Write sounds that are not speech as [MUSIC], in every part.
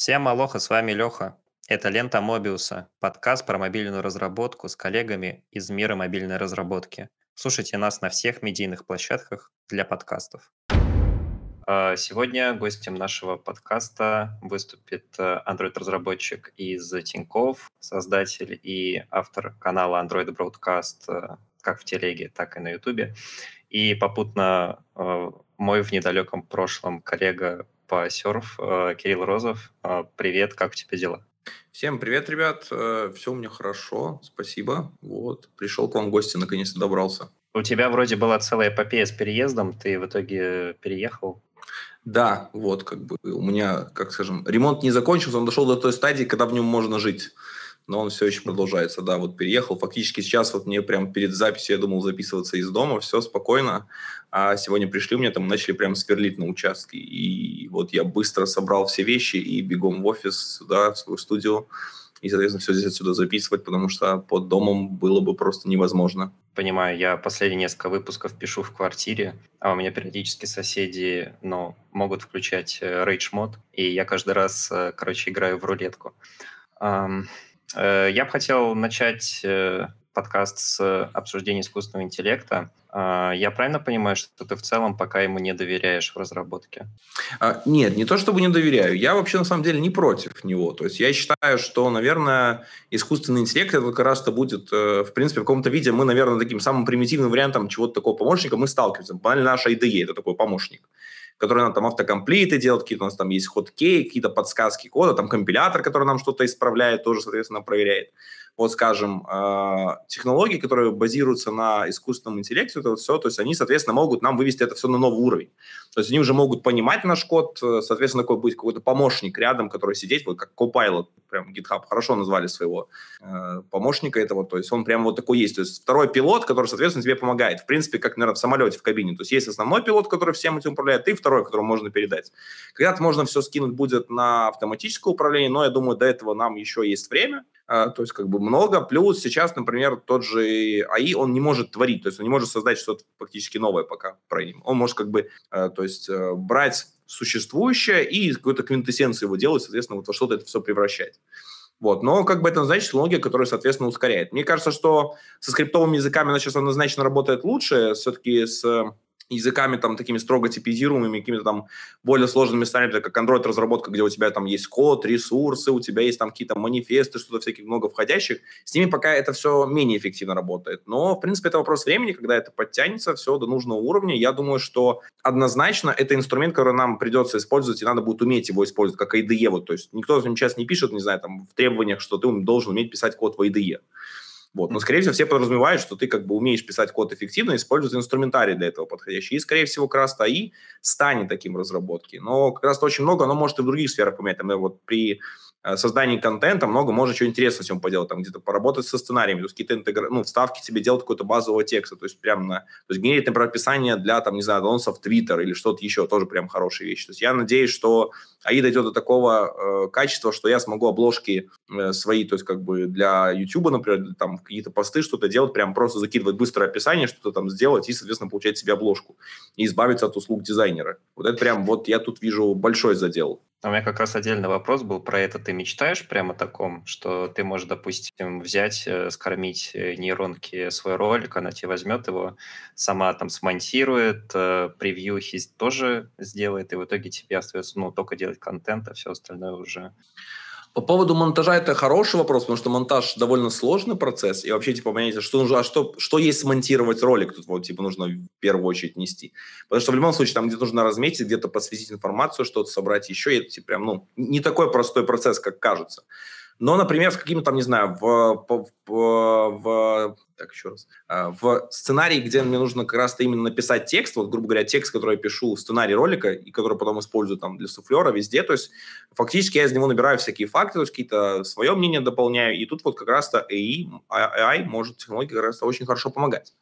Всем алоха, с вами Леха. Это «Лента Мобиуса», подкаст про мобильную разработку с коллегами из мира мобильной разработки. Слушайте нас на всех медийных площадках для подкастов. А, сегодня гостем нашего подкаста выступит э, Android-разработчик из Тинькофф, создатель и автор канала Android Broadcast э, как в телеге, так и на ютубе. И попутно э, мой в недалеком прошлом коллега по серф Кирилл Розов. Привет, как у тебя дела? Всем привет, ребят. Все у меня хорошо, спасибо. Вот, пришел к вам в гости, наконец-то добрался. У тебя вроде была целая эпопея с переездом, ты в итоге переехал? Да, вот как бы у меня, как скажем, ремонт не закончился, он дошел до той стадии, когда в нем можно жить. Но он все еще продолжается, да, вот переехал. Фактически сейчас вот мне прям перед записью я думал записываться из дома, все спокойно. А сегодня пришли, мне там начали прям сверлить на участке. И вот я быстро собрал все вещи и бегом в офис сюда, в свою студию и, соответственно, все здесь отсюда записывать, потому что под домом было бы просто невозможно. Понимаю, я последние несколько выпусков пишу в квартире, а у меня периодически соседи, ну, могут включать э, Rage мод, и я каждый раз, э, короче, играю в рулетку. Э, я бы хотел начать подкаст с обсуждения искусственного интеллекта. А, я правильно понимаю, что ты в целом пока ему не доверяешь в разработке? А, нет, не то чтобы не доверяю. Я вообще на самом деле не против него. То есть я считаю, что, наверное, искусственный интеллект это как раз-то будет, э, в принципе, в каком-то виде мы, наверное, таким самым примитивным вариантом чего-то такого помощника мы сталкиваемся. Банально наша IDE это такой помощник который нам там автокомплиты делает, какие-то у нас там есть хоткей, какие-то подсказки кода, там компилятор, который нам что-то исправляет, тоже, соответственно, проверяет вот, скажем, а, технологии, которые базируются на искусственном интеллекте, это вот все, то есть они, соответственно, могут нам вывести это все на новый уровень. То есть они уже могут понимать наш код, э, соответственно, такой будет какой-то помощник рядом, который сидеть, вот как Copilot, прям GitHub хорошо назвали своего э, помощника этого, то есть он прям вот такой есть. То есть второй пилот, который, соответственно, тебе помогает. В принципе, как, наверное, в самолете в кабине. То есть есть основной пилот, который всем этим управляет, и второй, которому можно передать. Когда-то можно все скинуть будет на автоматическое управление, но я думаю, до этого нам еще есть время. А, то есть как бы много. Плюс сейчас, например, тот же АИ, он не может творить, то есть он не может создать что-то фактически новое пока про ним. Он может как бы, а, то есть э, брать существующее и какую-то квинтэссенцию его делать, соответственно, вот во что-то это все превращать. Вот. Но как бы это значит технология, которая, соответственно, ускоряет. Мне кажется, что со скриптовыми языками она сейчас однозначно работает лучше. Все-таки с языками там такими строго типизируемыми, какими-то там более сложными местами, как Android-разработка, где у тебя там есть код, ресурсы, у тебя есть там какие-то манифесты, что-то всяких много входящих. С ними пока это все менее эффективно работает. Но, в принципе, это вопрос времени, когда это подтянется все до нужного уровня. Я думаю, что однозначно это инструмент, который нам придется использовать, и надо будет уметь его использовать, как IDE. Вот, то есть никто сейчас не пишет, не знаю, там в требованиях, что ты должен уметь писать код в IDE. Вот. Но, скорее всего, все подразумевают, что ты как бы умеешь писать код эффективно, используешь инструментарий для этого подходящий. И, скорее всего, как раз АИ станет таким разработки. Но как раз очень много, оно может и в других сферах поменять. Там, вот при создании контента много можно чего интересного всем поделать, там где-то поработать со сценариями, то есть какие-то интегра... ну, вставки тебе делать какой-то базового текста, то есть прям на... То есть генерить, например, описание для, там, не знаю, анонсов в Twitter или что-то еще, тоже прям хорошая вещь. То есть я надеюсь, что АИ дойдет до такого э, качества, что я смогу обложки э, свои, то есть как бы для YouTube, например, там какие-то посты, что-то делать, прям просто закидывать быстрое описание, что-то там сделать и, соответственно, получать себе обложку и избавиться от услуг дизайнера. Вот это прям, вот я тут вижу большой задел. А у меня как раз отдельный вопрос был про это. Ты мечтаешь прямо о таком, что ты можешь, допустим, взять, э, скормить э, нейронки свой ролик, она тебе возьмет его, сама там смонтирует, э, превью тоже сделает, и в итоге тебе остается ну, только делать контент, а все остальное уже по поводу монтажа это хороший вопрос, потому что монтаж довольно сложный процесс, и вообще, типа, понять, что нужно, а что, что есть смонтировать ролик, тут вот, типа, нужно в первую очередь нести. Потому что в любом случае там где-то нужно разметить, где-то посвятить информацию, что-то собрать еще, и это, типа, прям, ну, не такой простой процесс, как кажется. Но, например, с какими-то там, не знаю, в, в, в так, еще раз, а, в сценарии, где мне нужно как раз-то именно написать текст, вот, грубо говоря, текст, который я пишу, сценарий ролика, и который потом использую там для суфлера везде, то есть фактически я из него набираю всякие факты, то есть какие-то свое мнение дополняю, и тут вот как раз-то AI, AI может технологии как раз-то очень хорошо помогать.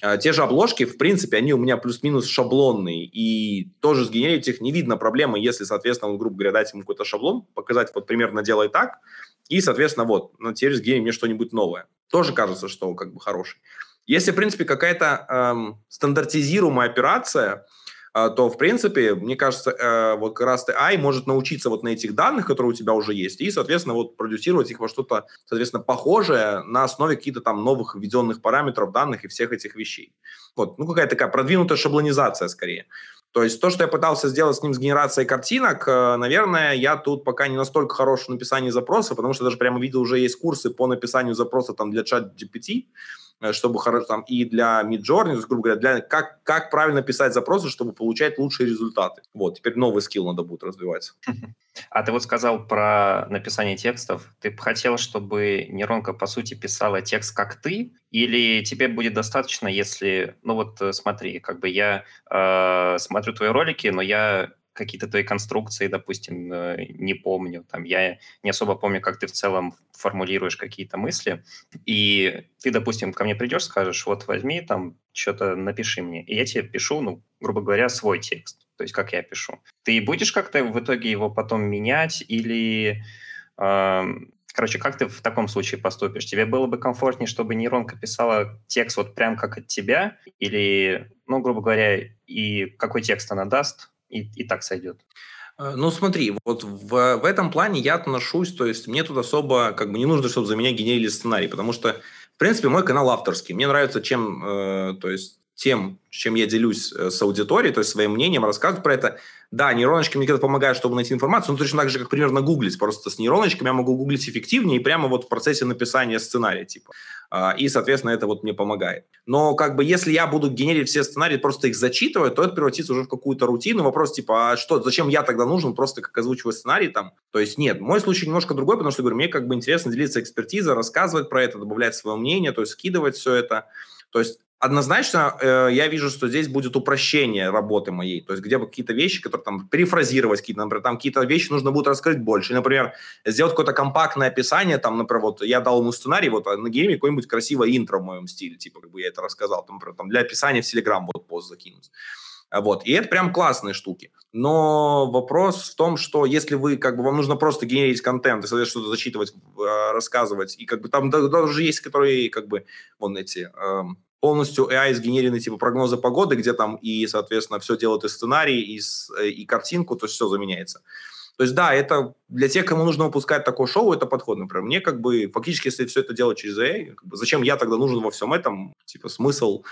А, те же обложки, в принципе, они у меня плюс-минус шаблонные, и тоже сгенерить их не видно проблемы, если, соответственно, вот, грубо говоря, дать ему какой-то шаблон, показать, вот примерно делай так, и, соответственно, вот, на теперь сгенери мне что-нибудь новое. Тоже кажется, что как бы хороший. Если, в принципе, какая-то эм, стандартизируемая операция, то, в принципе, мне кажется, э, вот как раз AI может научиться вот на этих данных, которые у тебя уже есть, и, соответственно, вот продюсировать их во что-то, соответственно, похожее на основе каких-то там новых введенных параметров данных и всех этих вещей. Вот, ну, какая-то такая продвинутая шаблонизация скорее. То есть то, что я пытался сделать с ним с генерацией картинок, э, наверное, я тут пока не настолько хорош в написании запроса, потому что даже прямо видел, уже есть курсы по написанию запроса там для чат GPT, чтобы хорошо там и для Midjourney, грубо говоря, для как, как правильно писать запросы, чтобы получать лучшие результаты. Вот, теперь новый скилл надо будет развивать. [LAUGHS] А ты вот сказал про написание текстов. Ты бы хотел, чтобы нейронка, по сути, писала текст как ты, или тебе будет достаточно, если, ну вот э, смотри, как бы я э, смотрю твои ролики, но я какие-то твои конструкции, допустим, э, не помню. Там я не особо помню, как ты в целом формулируешь какие-то мысли. И ты, допустим, ко мне придешь, скажешь, вот возьми там что-то напиши мне. И я тебе пишу, ну, грубо говоря, свой текст. То есть как я пишу. Ты будешь как-то в итоге его потом менять или... Э, короче, как ты в таком случае поступишь? Тебе было бы комфортнее, чтобы нейронка писала текст вот прям как от тебя? Или, ну, грубо говоря, и какой текст она даст, и, и так сойдет. Э, ну, смотри, вот в, в этом плане я отношусь, то есть мне тут особо как бы не нужно, чтобы за меня генерили сценарий, потому что, в принципе, мой канал авторский. Мне нравится, чем, э, то есть тем, чем я делюсь э, с аудиторией, то есть своим мнением, рассказывать про это. Да, нейроночки мне где-то помогают, чтобы найти информацию, но точно так же, как примерно гуглить. Просто с нейроночками я могу гуглить эффективнее и прямо вот в процессе написания сценария, типа. А, и, соответственно, это вот мне помогает. Но как бы если я буду генерить все сценарии, просто их зачитывать, то это превратится уже в какую-то рутину. Вопрос типа, а что, зачем я тогда нужен, просто как озвучивать сценарий там? То есть нет, мой случай немножко другой, потому что, говорю, мне как бы интересно делиться экспертизой, рассказывать про это, добавлять свое мнение, то есть скидывать все это. То есть Однозначно э, я вижу, что здесь будет упрощение работы моей, то есть где бы какие-то вещи, которые там перефразировать какие-то, например, там какие-то вещи нужно будет раскрыть больше. Например, сделать какое-то компактное описание, там, например, вот я дал ему сценарий, вот а на гейме какое-нибудь красивое интро в моем стиле, типа, как бы я это рассказал, там, например, там, для описания в Telegram вот пост закинуть. Вот. И это прям классные штуки. Но вопрос в том, что если вы, как бы, вам нужно просто генерить контент и, что-то зачитывать, э, рассказывать, и как бы там даже есть, которые, как бы, вон эти, эм, полностью AI сгенерены типа прогнозы погоды, где там и, соответственно, все делают и сценарий, и, э, и картинку, то есть все заменяется. То есть, да, это для тех, кому нужно выпускать такое шоу, это подход. Например, мне как бы, фактически, если все это делать через AI, как бы, зачем я тогда нужен во всем этом? Типа, смысл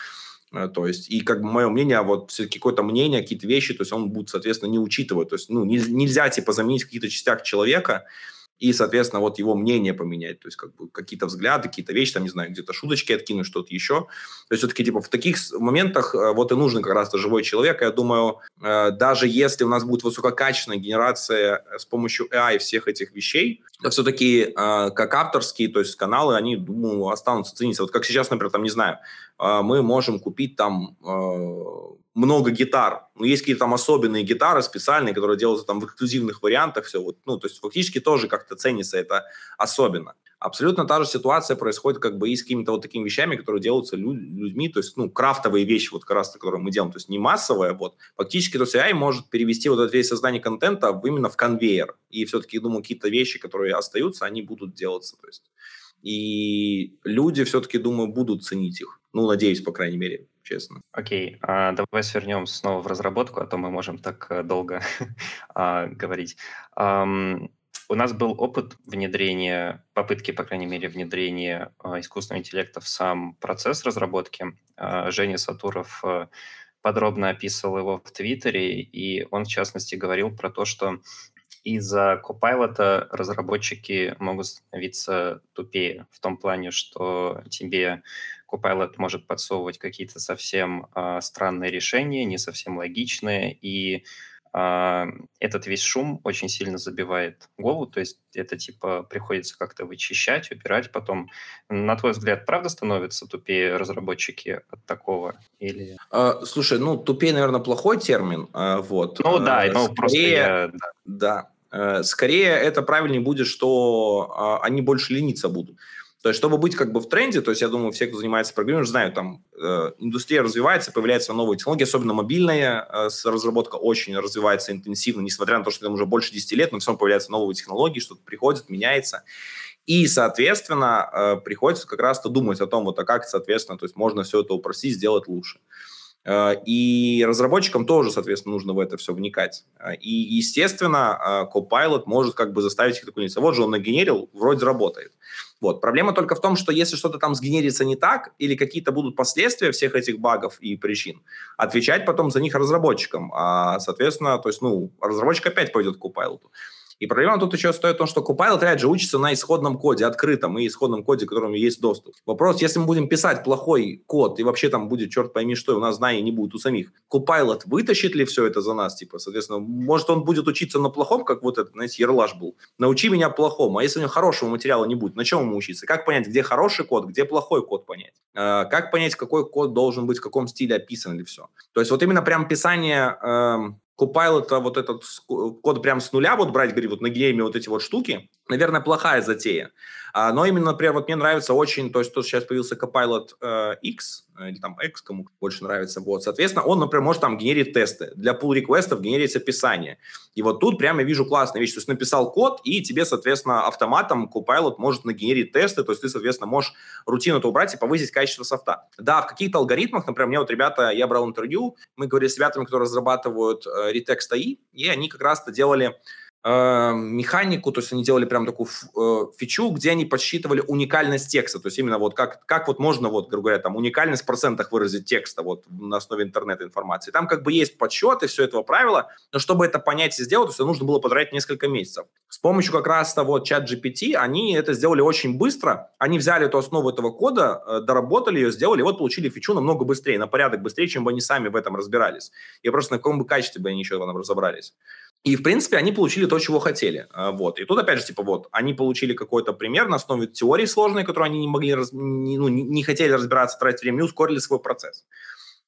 э, то есть, и как бы мое мнение, вот все-таки какое-то мнение, какие-то вещи, то есть он будет, соответственно, не учитывать. То есть, ну, нельзя, типа, заменить в каких-то частях человека, и, соответственно, вот его мнение поменять, то есть как бы какие-то взгляды, какие-то вещи, там, не знаю, где-то шуточки откинуть, что-то еще. То есть все-таки типа в таких моментах э, вот и нужен как раз-то живой человек. Я думаю, э, даже если у нас будет высококачественная генерация э, с помощью AI всех этих вещей, то все-таки как авторские, то есть каналы, они, думаю, останутся цениться. Вот как сейчас, например, там, не знаю, мы можем купить там много гитар. Ну, есть какие-то там особенные гитары специальные, которые делаются там в эксклюзивных вариантах, все вот, ну, то есть фактически тоже как-то ценится это особенно. Абсолютно та же ситуация происходит как бы и с какими-то вот такими вещами, которые делаются людьми, то есть, ну, крафтовые вещи, вот как раз, которые мы делаем, то есть не массовые, вот. Фактически, то есть AI может перевести вот это весь создание контента именно в конвейер. И все-таки, думаю, какие-то вещи, которые остаются, они будут делаться, то есть. И люди все-таки, думаю, будут ценить их. Ну, надеюсь, по крайней мере честно. Окей, а давай свернем снова в разработку, а то мы можем так э, долго [LAUGHS] а, говорить. Um, у нас был опыт внедрения, попытки, по крайней мере, внедрения uh, искусственного интеллекта в сам процесс разработки. Uh, Женя Сатуров uh, подробно описывал его в Твиттере, и он, в частности, говорил про то, что из-за Copilot разработчики могут становиться тупее в том плане, что тебе Copilot может подсовывать какие-то совсем э, странные решения, не совсем логичные, и э, этот весь шум очень сильно забивает голову, то есть это типа приходится как-то вычищать, убирать потом. На твой взгляд, правда становятся тупее разработчики от такого? Или... А, слушай, ну тупее, наверное, плохой термин, а, вот. Ну да, а, ну просто я... Да. да. Э, скорее это правильнее будет, что а, они больше лениться будут. То есть, чтобы быть как бы в тренде, то есть, я думаю, все, кто занимается программированием, знают, там, э, индустрия развивается, появляются новые технологии, особенно мобильная э, разработка очень развивается интенсивно, несмотря на то, что там уже больше 10 лет, но все равно появляются новые технологии, что-то приходит, меняется. И, соответственно, э, приходится как раз-то думать о том, вот, а как, соответственно, то есть, можно все это упростить, сделать лучше. Э, и разработчикам тоже, соответственно, нужно в это все вникать. Э, и, естественно, э, Copilot может как бы заставить их такую Вот же он нагенерил, вроде работает. Вот. Проблема только в том, что если что-то там сгенерится не так, или какие-то будут последствия всех этих багов и причин, отвечать потом за них разработчикам. А, соответственно, то есть, ну, разработчик опять пойдет к Copilot. И проблема тут еще стоит в том, что Copilot, опять же, учится на исходном коде, открытом и исходном коде, к которому есть доступ. Вопрос, если мы будем писать плохой код, и вообще там будет, черт пойми что, и у нас знаний не будет у самих, Copilot вытащит ли все это за нас? Типа, соответственно, может, он будет учиться на плохом, как вот этот, знаете, Ерлаш был. Научи меня плохому. А если у него хорошего материала не будет, на чем ему учиться? Как понять, где хороший код, где плохой код понять? Э, как понять, какой код должен быть, в каком стиле описан или все? То есть вот именно прям писание эм, Copilot, вот этот код прям с нуля вот брать, говорит, вот на гейме вот эти вот штуки, наверное, плохая затея. А, но именно, например, вот мне нравится очень, то есть тут сейчас появился Copilot э, X, э, или там X, кому больше нравится, вот, соответственно, он, например, может там генерить тесты. Для pull реквестов генерить описание. И вот тут прямо я вижу классную вещь, то есть написал код, и тебе, соответственно, автоматом Copilot может нагенерить тесты, то есть ты, соответственно, можешь рутину это убрать и повысить качество софта. Да, в каких-то алгоритмах, например, мне вот ребята, я брал интервью, мы говорили с ребятами, которые разрабатывают э, Retext AI, и они как раз-то делали э, механику, то есть они делали прям такую э, фичу, где они подсчитывали уникальность текста, то есть именно вот как, как вот можно, вот, грубо говоря, там уникальность в процентах выразить текста вот на основе интернет-информации. Там как бы есть подсчеты все этого правила, но чтобы это понять и сделать, то есть нужно было потратить несколько месяцев. С помощью как раз того чат GPT они это сделали очень быстро, они взяли эту основу этого кода, э, доработали ее, сделали, и вот получили фичу намного быстрее, на порядок быстрее, чем бы они сами в этом разбирались. И просто на каком бы качестве бы они еще этом разобрались. И, в принципе, они получили то, чего хотели. А, вот. И тут, опять же, типа, вот, они получили какой-то пример на основе теории сложной, которую они не могли, раз, не, ну, не хотели разбираться, тратить время, и ускорили свой процесс.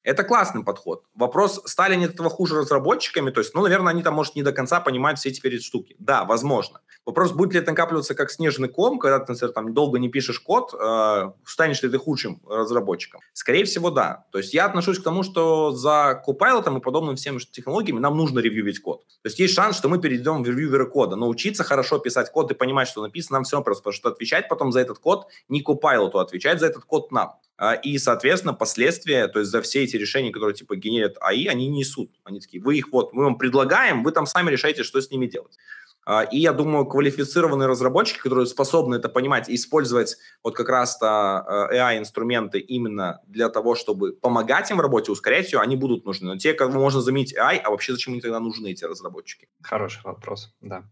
Это классный подход. Вопрос, стали они от этого хуже разработчиками? То есть, ну, наверное, они там, может, не до конца понимают все эти штуки. Да, возможно. Вопрос, будет ли это накапливаться как снежный ком, когда ты, например, там долго не пишешь код, э, станешь ли ты худшим разработчиком? Скорее всего, да. То есть я отношусь к тому, что за Copilot и подобным всем технологиями нам нужно ревьювить код. То есть есть шанс, что мы перейдем в ревьюверы кода. Но учиться хорошо писать код и понимать, что написано, нам все равно просто, потому что отвечать потом за этот код не Copilot, а отвечать за этот код нам. А, и, соответственно, последствия, то есть за все эти решения, которые типа генерят АИ, они несут. Они такие, вы их вот, мы вам предлагаем, вы там сами решаете, что с ними делать. А, и я думаю, квалифицированные разработчики, которые способны это понимать и использовать вот как раз-то а, AI-инструменты именно для того, чтобы помогать им в работе, ускорять ее, они будут нужны. Но те, кого можно заменить AI, а вообще зачем они тогда нужны, эти разработчики? Хороший вопрос, да.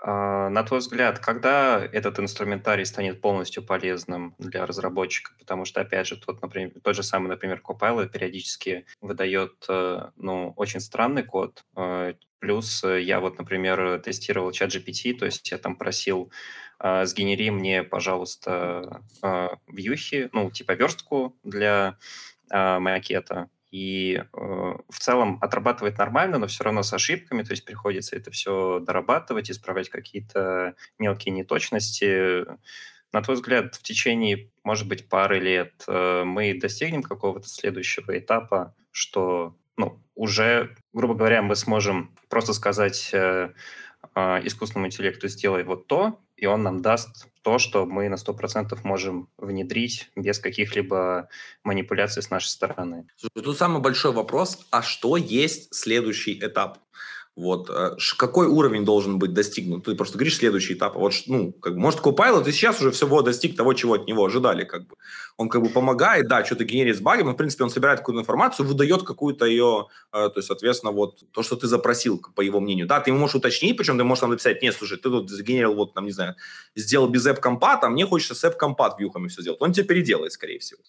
А, на твой взгляд, когда этот инструментарий станет полностью полезным для разработчика? Потому что, опять же, тот, например, тот же самый, например, Copilot периодически выдает э, ну, очень странный код. Э, плюс я вот, например, тестировал чат GPT, то есть я там просил э, сгенери мне, пожалуйста, вьюхи, ну, типа верстку для макета, и э, в целом отрабатывает нормально, но все равно с ошибками, то есть приходится это все дорабатывать, исправлять какие-то мелкие неточности. На твой взгляд, в течение, может быть, пары лет э, мы достигнем какого-то следующего этапа, что ну, уже, грубо говоря, мы сможем просто сказать э, э, искусственному интеллекту «сделай вот то», и он нам даст то, что мы на 100% можем внедрить без каких-либо манипуляций с нашей стороны. Тут самый большой вопрос, а что есть следующий этап? Вот, э, какой уровень должен быть достигнут? Ты просто говоришь следующий этап. Вот, ну, как бы, может, Copilot и сейчас уже всего достиг того, чего от него ожидали. Как бы. Он как бы помогает, да, что-то генерит с багами, но, в принципе, он собирает какую-то информацию, выдает какую-то ее, э, то есть, соответственно, вот то, что ты запросил, по его мнению. Да, ты ему можешь уточнить, причем ты можешь там написать, нет, слушай, ты тут сгенерил, вот, там, не знаю, сделал без app-компат, а мне хочется с app-компат вьюхами все сделать. Он тебе переделает, скорее всего.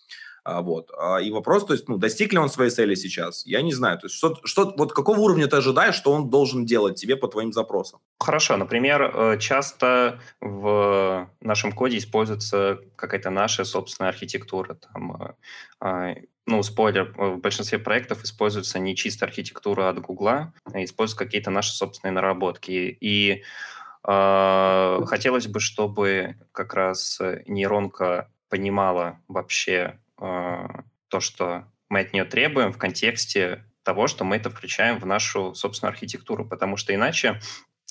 А, вот. А, и вопрос, то есть, ну, достиг ли он своей цели сейчас? Я не знаю. То есть, что, что, вот какого уровня ты ожидаешь, что он должен делать тебе по твоим запросам? Хорошо. Например, э, часто в нашем коде используется какая-то наша собственная архитектура. Там, э, а, ну, спойлер, в большинстве проектов используется не чистая архитектура от Гугла, а используются какие-то наши собственные наработки. И э, хотелось бы, чтобы как раз нейронка понимала вообще то, что мы от нее требуем в контексте того, что мы это включаем в нашу собственную архитектуру, потому что иначе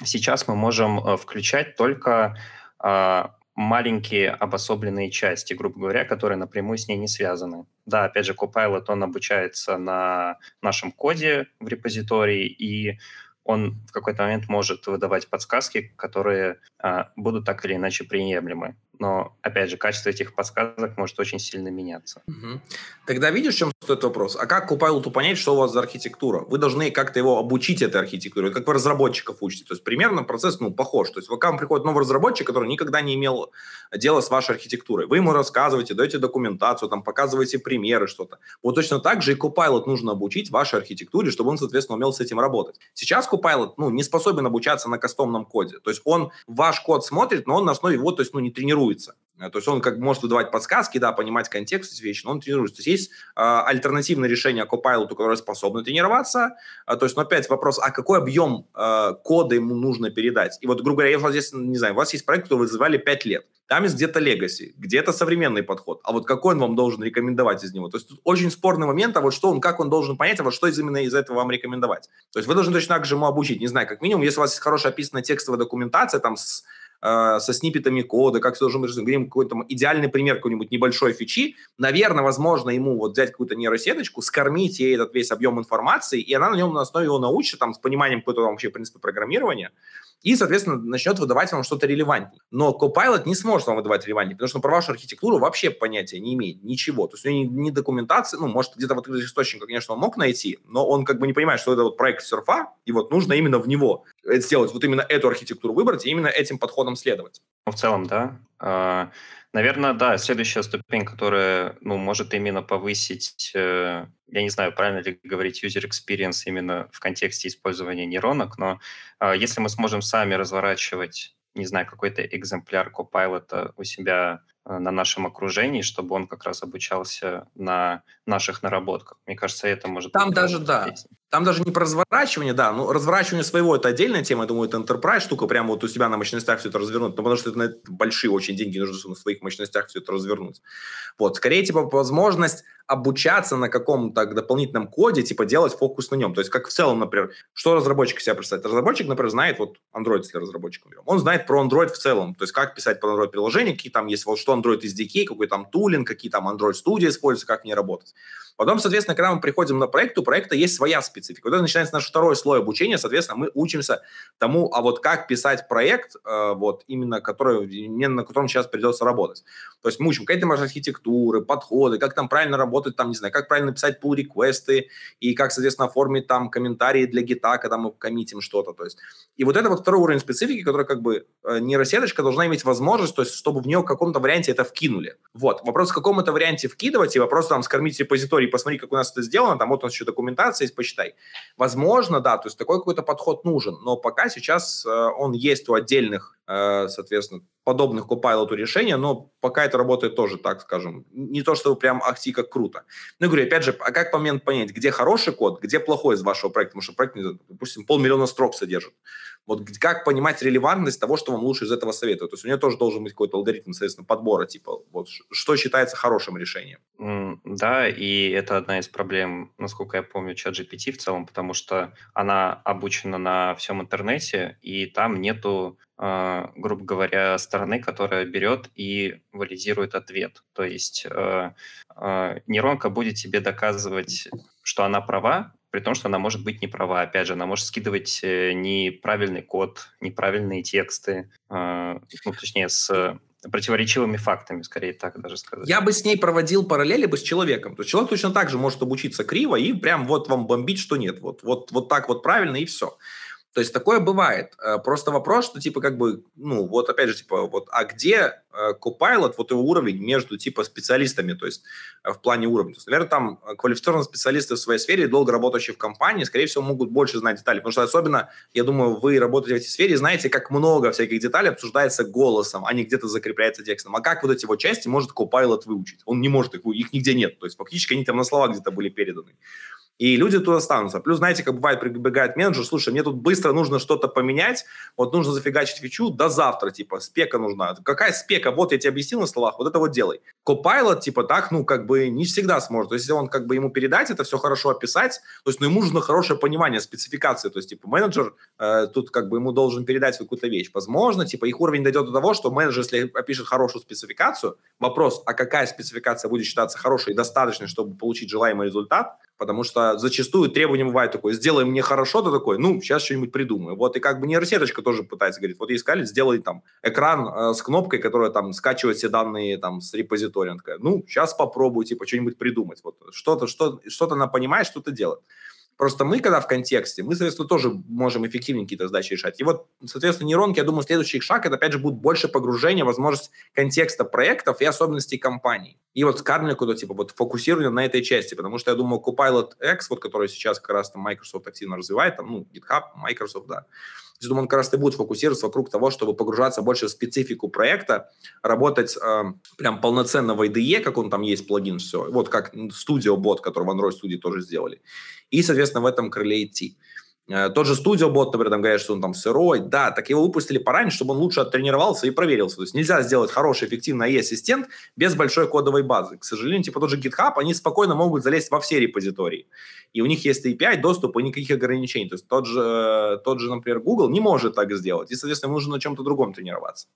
сейчас мы можем э, включать только а, маленькие обособленные части, грубо говоря, которые напрямую с ней не связаны. Да, опять же, Copilot, он обучается на нашем коде в репозитории, и он в какой-то момент может выдавать подсказки, которые а, будут так или иначе приемлемы но, опять же, качество этих подсказок может очень сильно меняться. Угу. Тогда видишь, в чем стоит вопрос? А как Copilot понять, что у вас за архитектура? Вы должны как-то его обучить этой архитектуре, как вы разработчиков учите. То есть примерно процесс ну, похож. То есть к вам приходит новый разработчик, который никогда не имел дела с вашей архитектурой. Вы ему рассказываете, даете документацию, там, показываете примеры, что-то. Вот точно так же и Copilot нужно обучить вашей архитектуре, чтобы он, соответственно, умел с этим работать. Сейчас Copilot ну, не способен обучаться на кастомном коде. То есть он ваш код смотрит, но он на основе его то есть, ну, не тренирует тренируется. Э, то есть он как может выдавать подсказки, да, понимать контекст эти вещи, но он тренируется. То есть есть э, альтернативное решение Copilot, которое способно тренироваться. Э, то есть, но опять вопрос, а какой объем э, кода ему нужно передать? И вот, грубо говоря, я вот здесь, не знаю, у вас есть проект, который вы вызывали 5 лет. Там есть где-то legacy, где-то современный подход. А вот какой он вам должен рекомендовать из него? То есть тут очень спорный момент, а вот что он, как он должен понять, а вот что из именно из этого вам рекомендовать. То есть вы должны точно так же ему обучить. Не знаю, как минимум, если у вас есть хорошая описанная текстовая документация, там с э, со сниппетами кода, как все должно быть, говорим какой-то идеальный пример какой-нибудь небольшой фичи, наверное, возможно, ему вот взять какую-то нейросеточку, скормить ей этот весь объем информации, и она на нем на основе его научит, там, с пониманием какой-то вообще принципа программирования, и, соответственно, начнет выдавать вам что-то релевантнее. Но Copilot не сможет вам выдавать релевантнее, потому что про вашу архитектуру вообще понятия не имеет, ничего. То есть у него ни документации, ну, может, где-то в открытых источниках, конечно, он мог найти, но он как бы не понимает, что это вот проект серфа, и вот нужно именно в него сделать, вот именно эту архитектуру выбрать и именно этим подходом следовать. Ну, в целом, да. А, наверное, да, следующая ступень, которая, ну, может именно повысить, э, я не знаю, правильно ли говорить user experience именно в контексте использования нейронок, но а, если мы сможем сами разворачивать, не знаю, какой-то экземпляр Copilot у себя Э, на нашем окружении, чтобы он как раз обучался на наших наработках. Мне кажется, это может Там быть даже, да. Интереснее. Там даже не про разворачивание, да, ну, разворачивание своего – это отдельная тема, я думаю, это enterprise штука, прямо вот у себя на мощностях все это развернуть, ну, потому что это, это большие очень деньги, нужно на своих мощностях все это развернуть. Вот, скорее, типа, возможность обучаться на каком-то дополнительном коде, типа, делать фокус на нем. То есть, как в целом, например, что разработчик себя представляет? Разработчик, например, знает, вот Android, если разработчик берем, он знает про Android в целом, то есть, как писать про Android приложение, какие там есть, вот что Android SDK, какой там тулинг, какие там Android Studio используются, как в работать. Потом, соответственно, когда мы приходим на проект, у проекта есть своя специфика. Когда начинается наш второй слой обучения, соответственно, мы учимся тому, а вот как писать проект, э, вот именно который, именно на котором сейчас придется работать. То есть мы учим какие-то архитектуры, подходы, как там правильно работать, там, не знаю, как правильно писать pull реквесты и как, соответственно, оформить там комментарии для гита, когда мы коммитим что-то. То есть, и вот это вот второй уровень специфики, который как бы э, нейросеточка должна иметь возможность, то есть, чтобы в нее в каком-то варианте это вкинули. Вот. Вопрос, в каком это варианте вкидывать, и вопрос там скормить репозиторий посмотри, как у нас это сделано, там вот у нас еще документация есть, почитай. Возможно, да, то есть такой какой-то подход нужен, но пока сейчас э, он есть у отдельных, э, соответственно, подобных Copilot решения, но пока это работает тоже, так скажем, не то, что прям ахти как круто. Ну, я говорю, опять же, а как момент понять, где хороший код, где плохой из вашего проекта, потому что проект, допустим, полмиллиона строк содержит. Вот как понимать релевантность того, что вам лучше из этого советуют? То есть у меня тоже должен быть какой-то алгоритм, соответственно, подбора, типа, вот, что считается хорошим решением. Mm, да, и это одна из проблем, насколько я помню, чат GPT в целом, потому что она обучена на всем интернете, и там нету Uh, грубо говоря, стороны, которая берет и валидирует ответ. То есть uh, uh, нейронка будет тебе доказывать, что она права, при том, что она может быть не права. Опять же, она может скидывать э, неправильный код, неправильные тексты, э, ну, точнее, с противоречивыми фактами, скорее так даже сказать. Я бы с ней проводил параллели бы с человеком. То есть человек точно так же может обучиться криво и прям вот вам бомбить, что нет. Вот, вот, вот так вот правильно и все. То есть такое бывает. Э, просто вопрос, что типа как бы, ну вот опять же, типа вот, а где э, Copilot, вот его уровень между типа специалистами, то есть э, в плане уровня. То есть, наверное, там квалифицированные специалисты в своей сфере, долго работающие в компании, скорее всего, могут больше знать детали. Потому что особенно, я думаю, вы работаете в этой сфере, знаете, как много всяких деталей обсуждается голосом, а не где-то закрепляется текстом. А как вот эти вот части может Copilot выучить? Он не может их, их нигде нет. То есть фактически они там на словах где-то были переданы. И люди туда останутся. Плюс, знаете, как бывает, прибегает менеджер, слушай, мне тут быстро нужно что-то поменять, вот нужно зафигачить фичу до завтра, типа, спека нужна. Какая спека? Вот я тебе объяснил на словах, вот это вот делай. Copilot, типа, так, ну, как бы не всегда сможет. То есть, если он как бы ему передать, это все хорошо описать, то есть, ну, ему нужно хорошее понимание спецификации. То есть, типа, менеджер э, тут как бы ему должен передать какую-то вещь. Возможно, типа, их уровень дойдет до того, что менеджер, если опишет хорошую спецификацию, вопрос, а какая спецификация будет считаться хорошей и достаточной, чтобы получить желаемый результат, Потому что зачастую требование бывает такое, сделай мне хорошо, ты такой, ну, сейчас что-нибудь придумаю. Вот и как бы нейросеточка тоже пытается, говорит, вот ей сказали, сделай там экран э, с кнопкой, которая там скачивает все данные там с репозитория. Ну, сейчас попробую, типа, что-нибудь придумать. Вот что-то, что, что-то она понимает, что-то делает. Просто мы, когда в контексте, мы, соответственно, тоже можем эффективнее какие-то задачи решать. И вот, соответственно, нейронки, я думаю, следующий шаг, это, опять же, будет больше погружения, возможность контекста проектов и особенностей компаний. И вот Скарлику, то, типа, вот фокусирование на этой части, потому что я думаю, Copilot X, вот, который сейчас как раз там Microsoft активно развивает, там, ну, GitHub, Microsoft, да, я думаю, он как раз и будет фокусироваться вокруг того, чтобы погружаться больше в специфику проекта, работать э, прям полноценно в IDE, как он там есть плагин, все. Вот как Studio Bot, который в Android Studio тоже сделали. И, соответственно, в этом крыле идти. Э, тот же Studio Bot, например, там говорят, что он там сырой. Да, так его выпустили пораньше, чтобы он лучше оттренировался и проверился. То есть нельзя сделать хороший, эффективный AI-ассистент без большой кодовой базы. К сожалению, типа тот же GitHub, они спокойно могут залезть во все репозитории. И у них есть API, доступ и никаких ограничений. То есть тот же, тот же, например, Google не может так сделать. И, соответственно, нужно на чем-то другом тренироваться.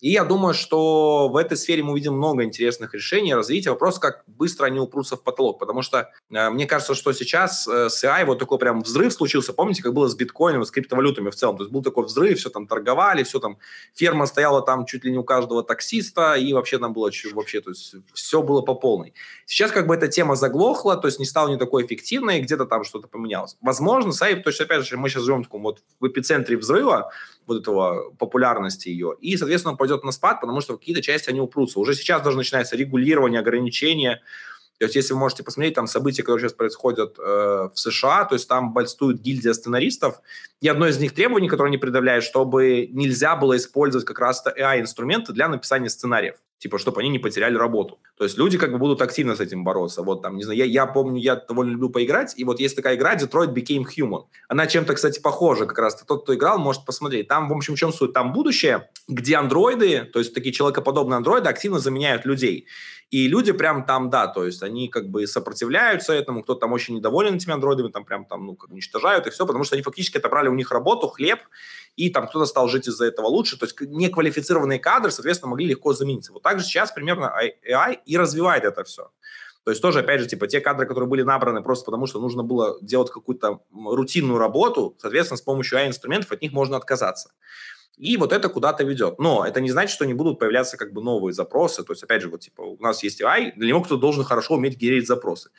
И я думаю, что в этой сфере мы увидим много интересных решений, развития. Вопрос, как быстро они упрутся в потолок. Потому что э, мне кажется, что сейчас э, с AI вот такой прям взрыв случился. Помните, как было с биткоином, с криптовалютами в целом? То есть был такой взрыв, все там торговали, все там, ферма стояла там чуть ли не у каждого таксиста, и вообще там было вообще, то есть все было по полной. Сейчас как бы эта тема заглохла, то есть не стала не такой эффективной, где-то там что-то поменялось. Возможно, с AI, то есть опять же, мы сейчас живем в таком вот в эпицентре взрыва, вот этого популярности ее, и, соответственно, пойдет на спад, потому что какие-то части они упрутся. Уже сейчас даже начинается регулирование, ограничения. То есть, если вы можете посмотреть там события, которые сейчас происходят э, в США, то есть там бальстует гильдия сценаристов, и одно из них требований, которое они предъявляют, чтобы нельзя было использовать как раз AI-инструменты для написания сценариев типа, чтобы они не потеряли работу. То есть люди как бы будут активно с этим бороться. Вот там, не знаю, я, я помню, я довольно люблю поиграть, и вот есть такая игра Detroit Became Human. Она чем-то, кстати, похожа как раз. Тот, кто играл, может посмотреть. Там, в общем, в чем суть? Там будущее, где андроиды, то есть такие человекоподобные андроиды, активно заменяют людей. И люди прям там, да, то есть они как бы сопротивляются этому, кто-то там очень недоволен этими андроидами, там прям там, ну, как уничтожают и все, потому что они фактически отобрали у них работу, хлеб, и там кто-то стал жить из-за этого лучше. То есть неквалифицированные кадры, соответственно, могли легко замениться. Вот так же сейчас примерно AI и развивает это все. То есть тоже, опять же, типа те кадры, которые были набраны просто потому, что нужно было делать какую-то рутинную работу, соответственно, с помощью AI-инструментов от них можно отказаться. И вот это куда-то ведет. Но это не значит, что не будут появляться как бы новые запросы. То есть, опять же, вот типа у нас есть AI, для него кто-то должен хорошо уметь генерить запросы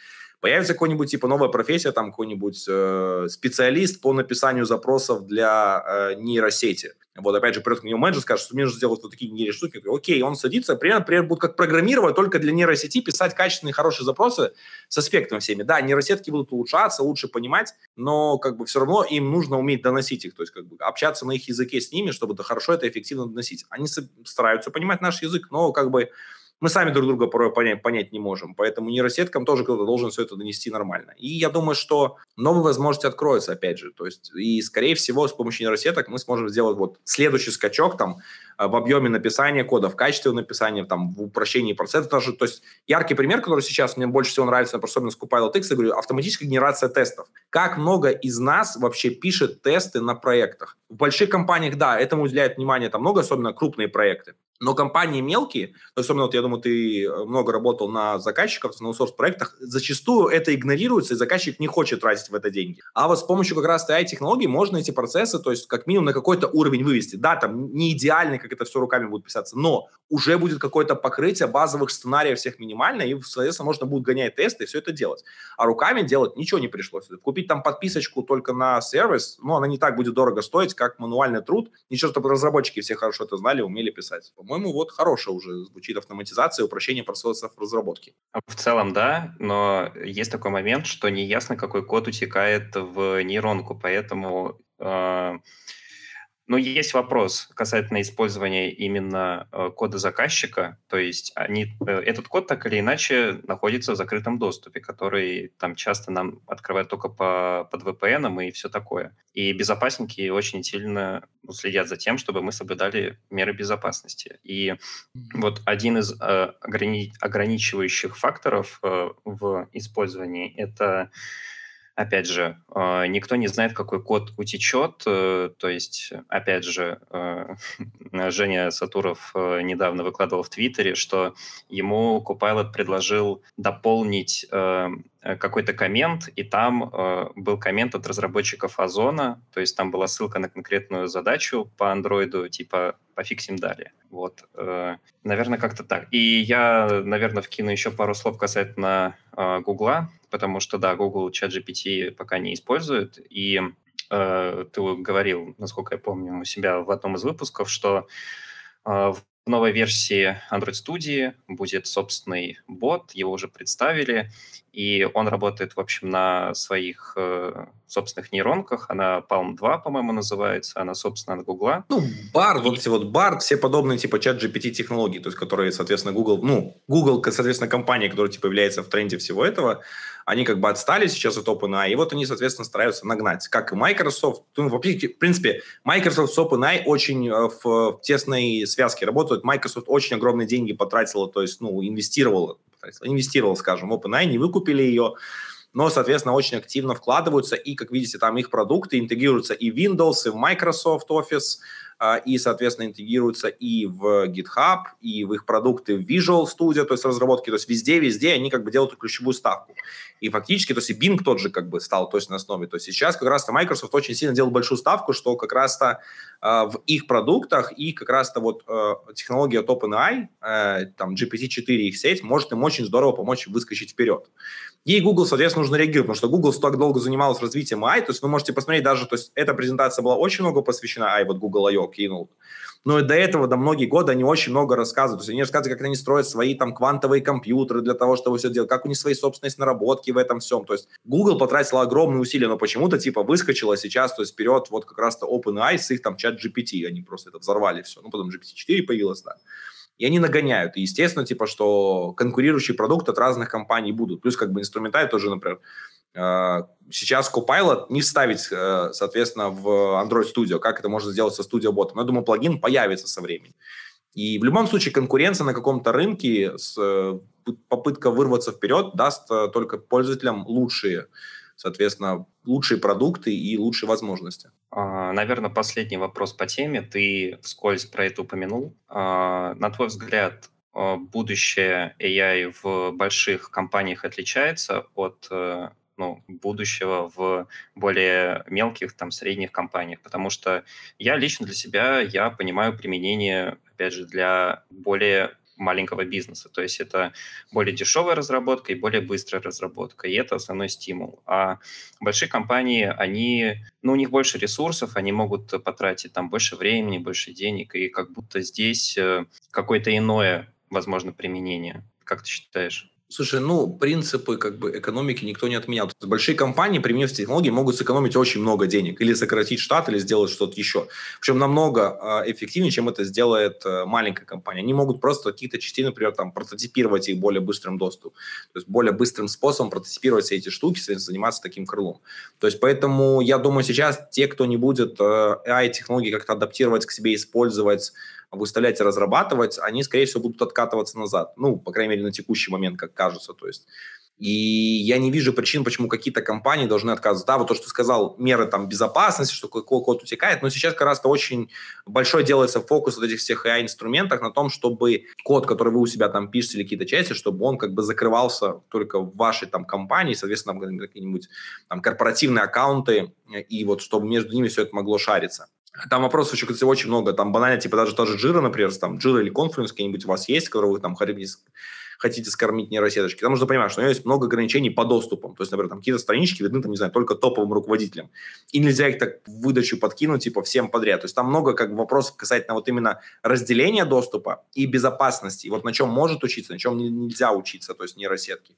появится какой-нибудь типа новая профессия, там какой-нибудь э, специалист по написанию запросов для э, нейросети. Вот опять же, придет к нему менеджер, скажет, что мне нужно сделать вот такие нейросети штуки. Окей, он садится, примерно, примерно будет как программировать только для нейросети, писать качественные, хорошие запросы с аспектами всеми. Да, нейросетки будут улучшаться, лучше понимать, но как бы все равно им нужно уметь доносить их, то есть как бы общаться на их языке с ними, чтобы это хорошо, это эффективно доносить. Они стараются понимать наш язык, но как бы мы сами друг друга порой понять, понять не можем. Поэтому нейросеткам тоже кто-то должен все это донести нормально. И я думаю, что новые возможности откроются, опять же. То есть, и, скорее всего, с помощью нейросеток мы сможем сделать вот следующий скачок там в объеме написания кода, в качестве написания, там, в упрощении процесса. Даже, то есть, яркий пример, который сейчас мне больше всего нравится, особенно с Copilot X, я говорю, автоматическая генерация тестов. Как много из нас вообще пишет тесты на проектах? В больших компаниях, да, этому уделяет внимание там много, особенно крупные проекты. Но компании мелкие, особенно вот я думаю, ты э, много работал на заказчиков, на аутсорс проектах, зачастую это игнорируется, и заказчик не хочет тратить в это деньги. А вот с помощью как раз AI-технологий можно эти процессы, то есть как минимум на какой-то уровень вывести. Да, там не идеально, как это все руками будет писаться, но уже будет какое-то покрытие базовых сценариев всех минимально, и, соответственно, можно будет гонять тесты и все это делать. А руками делать ничего не пришлось. Купить там подписочку только на сервис, ну, она не так будет дорого стоить, как мануальный труд. Ничего, чтобы разработчики все хорошо это знали, умели писать по-моему, вот хорошая уже звучит автоматизация, упрощение процессов разработки. В целом, да, но есть такой момент, что не ясно, какой код утекает в нейронку, поэтому э, Но есть вопрос касательно использования именно э, кода заказчика. То есть они, э, этот код так или иначе находится в закрытом доступе, который там часто нам открывают только по, под VPN и все такое. И безопасники очень сильно ну, следят за тем, чтобы мы соблюдали меры безопасности. И вот один из э, ограни- ограничивающих факторов в использовании это Опять же, э, никто не знает, какой код утечет. Э, то есть, опять же, э, [LAUGHS] Женя Сатуров недавно выкладывал в Твиттере, что ему Copilot предложил дополнить какой-то коммент, и там был коммент от разработчиков Озона, то есть там была ссылка на конкретную задачу по андроиду, типа пофиксим далее. Вот, наверное, как-то так. И я, наверное, вкину еще пару слов касательно Гугла потому что, да, Google ChatGPT пока не использует, и э, ты говорил, насколько я помню, у себя в одном из выпусков, что э, в новой версии Android Studio будет собственный бот, его уже представили, и он работает, в общем, на своих э, собственных нейронках. Она Palm 2, по-моему, называется. Она, собственно, от Гугла. Ну, бар, и... вот эти вот бар, все подобные типа чат GPT технологии, то есть которые, соответственно, Google, ну, Google, соответственно, компания, которая типа является в тренде всего этого, они как бы отстали сейчас от OpenAI, и вот они, соответственно, стараются нагнать. Как и Microsoft. Ну, в принципе, Microsoft с OpenAI очень э, в тесной связке работают. Microsoft очень огромные деньги потратила, то есть, ну, инвестировала, инвестировала, скажем, в OpenAI, не выкупили ее, но, соответственно, очень активно вкладываются, и, как видите, там их продукты интегрируются и в Windows, и в Microsoft Office, и, соответственно, интегрируются и в GitHub, и в их продукты в Visual Studio, то есть разработки, то есть везде-везде они как бы делают ключевую ставку. И фактически, то есть и Bing тот же как бы стал то есть на основе. То есть сейчас как раз-то Microsoft очень сильно делал большую ставку, что как раз-то э, в их продуктах и как раз-то вот э, технология OpenAI, э, там GPT-4 их сеть, может им очень здорово помочь выскочить вперед. Ей Google, соответственно, нужно реагировать, потому что Google так долго занималась развитием AI, то есть вы можете посмотреть даже, то есть эта презентация была очень много посвящена AI, вот Google I.O. Keynote, но и до этого, до многие годы, они очень много рассказывают. То есть они рассказывают, как они строят свои там квантовые компьютеры для того, чтобы все делать, как у них свои собственные наработки в этом всем. То есть Google потратил огромные усилия, но почему-то типа выскочила сейчас, то есть вперед вот как раз-то OpenAI с их там чат GPT, они просто это взорвали все. Ну, потом GPT-4 появилось, да и они нагоняют. И естественно, типа, что конкурирующий продукт от разных компаний будут. Плюс как бы инструментарий тоже, например, э, сейчас Copilot не вставить, э, соответственно, в Android Studio, как это можно сделать со Studio Bot. Но я думаю, плагин появится со временем. И в любом случае конкуренция на каком-то рынке, с, э, попытка вырваться вперед даст только пользователям лучшие соответственно, лучшие продукты и лучшие возможности. А, Наверное, последний вопрос по теме. Ты вскользь про это упомянул. А, на твой взгляд, а, будущее AI в больших компаниях отличается от э, ну, будущего в более мелких, там, средних компаниях, потому что я лично для себя, я понимаю применение, опять же, для более маленького бизнеса. То есть это более дешевая разработка и более быстрая разработка, и это основной стимул. А большие компании, они, ну, у них больше ресурсов, они могут потратить там больше времени, больше денег, и как будто здесь э, какое-то иное, возможно, применение. Как ты считаешь? Слушай, ну, принципы как бы экономики никто не отменял. Большие компании, применив технологии, могут сэкономить очень много денег. Или сократить штат, или сделать что-то еще. Причем намного э, эффективнее, чем это сделает э, маленькая компания. Они могут просто какие-то части, например, там, прототипировать их более быстрым доступом. То есть более быстрым способом прототипировать все эти штуки, заниматься таким крылом. То есть поэтому я думаю, сейчас те, кто не будет э, AI-технологии как-то адаптировать к себе, использовать, выставлять и разрабатывать, они, скорее всего, будут откатываться назад. Ну, по крайней мере, на текущий момент, как кажется. То есть и я не вижу причин, почему какие-то компании должны отказываться. Да, вот то, что сказал, меры там безопасности, что какой код утекает, но сейчас как раз-то очень большой делается фокус вот этих всех AI-инструментах на том, чтобы код, который вы у себя там пишете или какие-то части, чтобы он как бы закрывался только в вашей там компании, соответственно, какие-нибудь там корпоративные аккаунты, и вот чтобы между ними все это могло шариться. Там вопросов еще, кстати, очень много. Там банально, типа даже тоже Jira, например, там Jira или Confluence какие-нибудь у вас есть, которые вы там хотите, скормить нейросеточки. Там нужно понимать, что у него есть много ограничений по доступам. То есть, например, там какие-то странички видны, там, не знаю, только топовым руководителям. И нельзя их так в выдачу подкинуть, типа, всем подряд. То есть там много как вопросов касательно вот именно разделения доступа и безопасности. И вот на чем может учиться, на чем нельзя учиться, то есть нейросетки.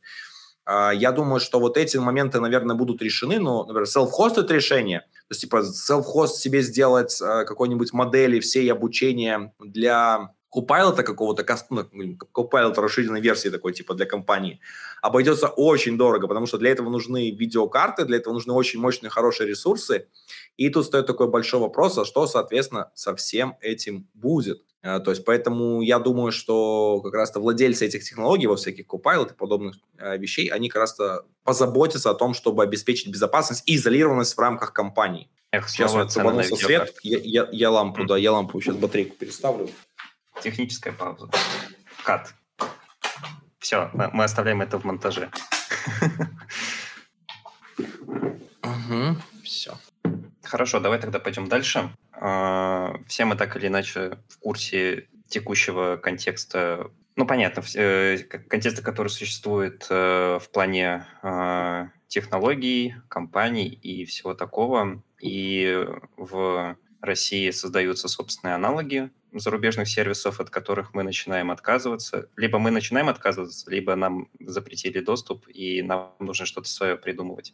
А, я думаю, что вот эти моменты, наверное, будут решены, но, например, self-hosted решение, то есть, типа, self-host себе сделать а, какой-нибудь модели всей обучения для Copilot какого-то, ну, Copilot расширенной версии такой, типа, для компании, обойдется очень дорого, потому что для этого нужны видеокарты, для этого нужны очень мощные, хорошие ресурсы. И тут стоит такой большой вопрос, а что, соответственно, со всем этим будет? А, то есть, поэтому я думаю, что как раз-то владельцы этих технологий, во всяких Copilot и подобных э, вещей, они как раз-то позаботятся о том, чтобы обеспечить безопасность и изолированность в рамках компании. Эх, сейчас вот свет, я, я, я лампу, mm. да, я лампу сейчас батарейку переставлю. Техническая пауза. Кат. Все, мы оставляем это в монтаже. Угу, все. Хорошо, давай тогда пойдем дальше. А, все мы так или иначе в курсе текущего контекста ну, понятно, э, контекста, который существует э, в плане а, технологий, компаний и всего такого. И в России создаются собственные аналоги зарубежных сервисов, от которых мы начинаем отказываться. Либо мы начинаем отказываться, либо нам запретили доступ, и нам нужно что-то свое придумывать.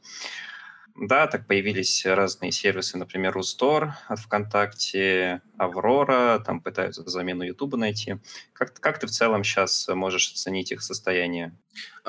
Да, так появились разные сервисы, например, Рустор от ВКонтакте, Аврора, там пытаются замену Ютуба найти. Как, как ты в целом сейчас можешь оценить их состояние?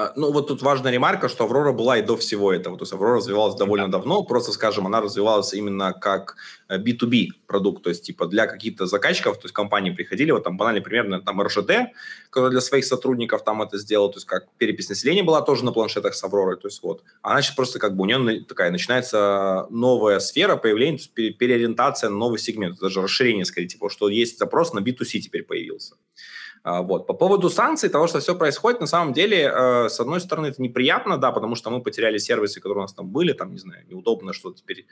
А, ну, вот тут важная ремарка, что Аврора была и до всего этого. То есть Аврора развивалась довольно да. давно, просто, скажем, она развивалась именно как B2B э, продукт, то есть, типа, для каких-то заказчиков, то есть, компании приходили, вот там банальный примерно там РЖД, который для своих сотрудников там это сделал, то есть, как перепись населения была тоже на планшетах с Авророй, то есть, вот. А значит, просто как бы у нее такая начинается новая сфера появления, то есть, переориентация на новый сегмент, даже расширение, скорее, типа, что есть запрос на B2C теперь появился. А, вот. По поводу санкций, того, что все происходит, на самом деле, э, с одной стороны, это неприятно, да, потому что мы потеряли сервисы, которые у нас там были, там, не знаю, неудобно что-то теперь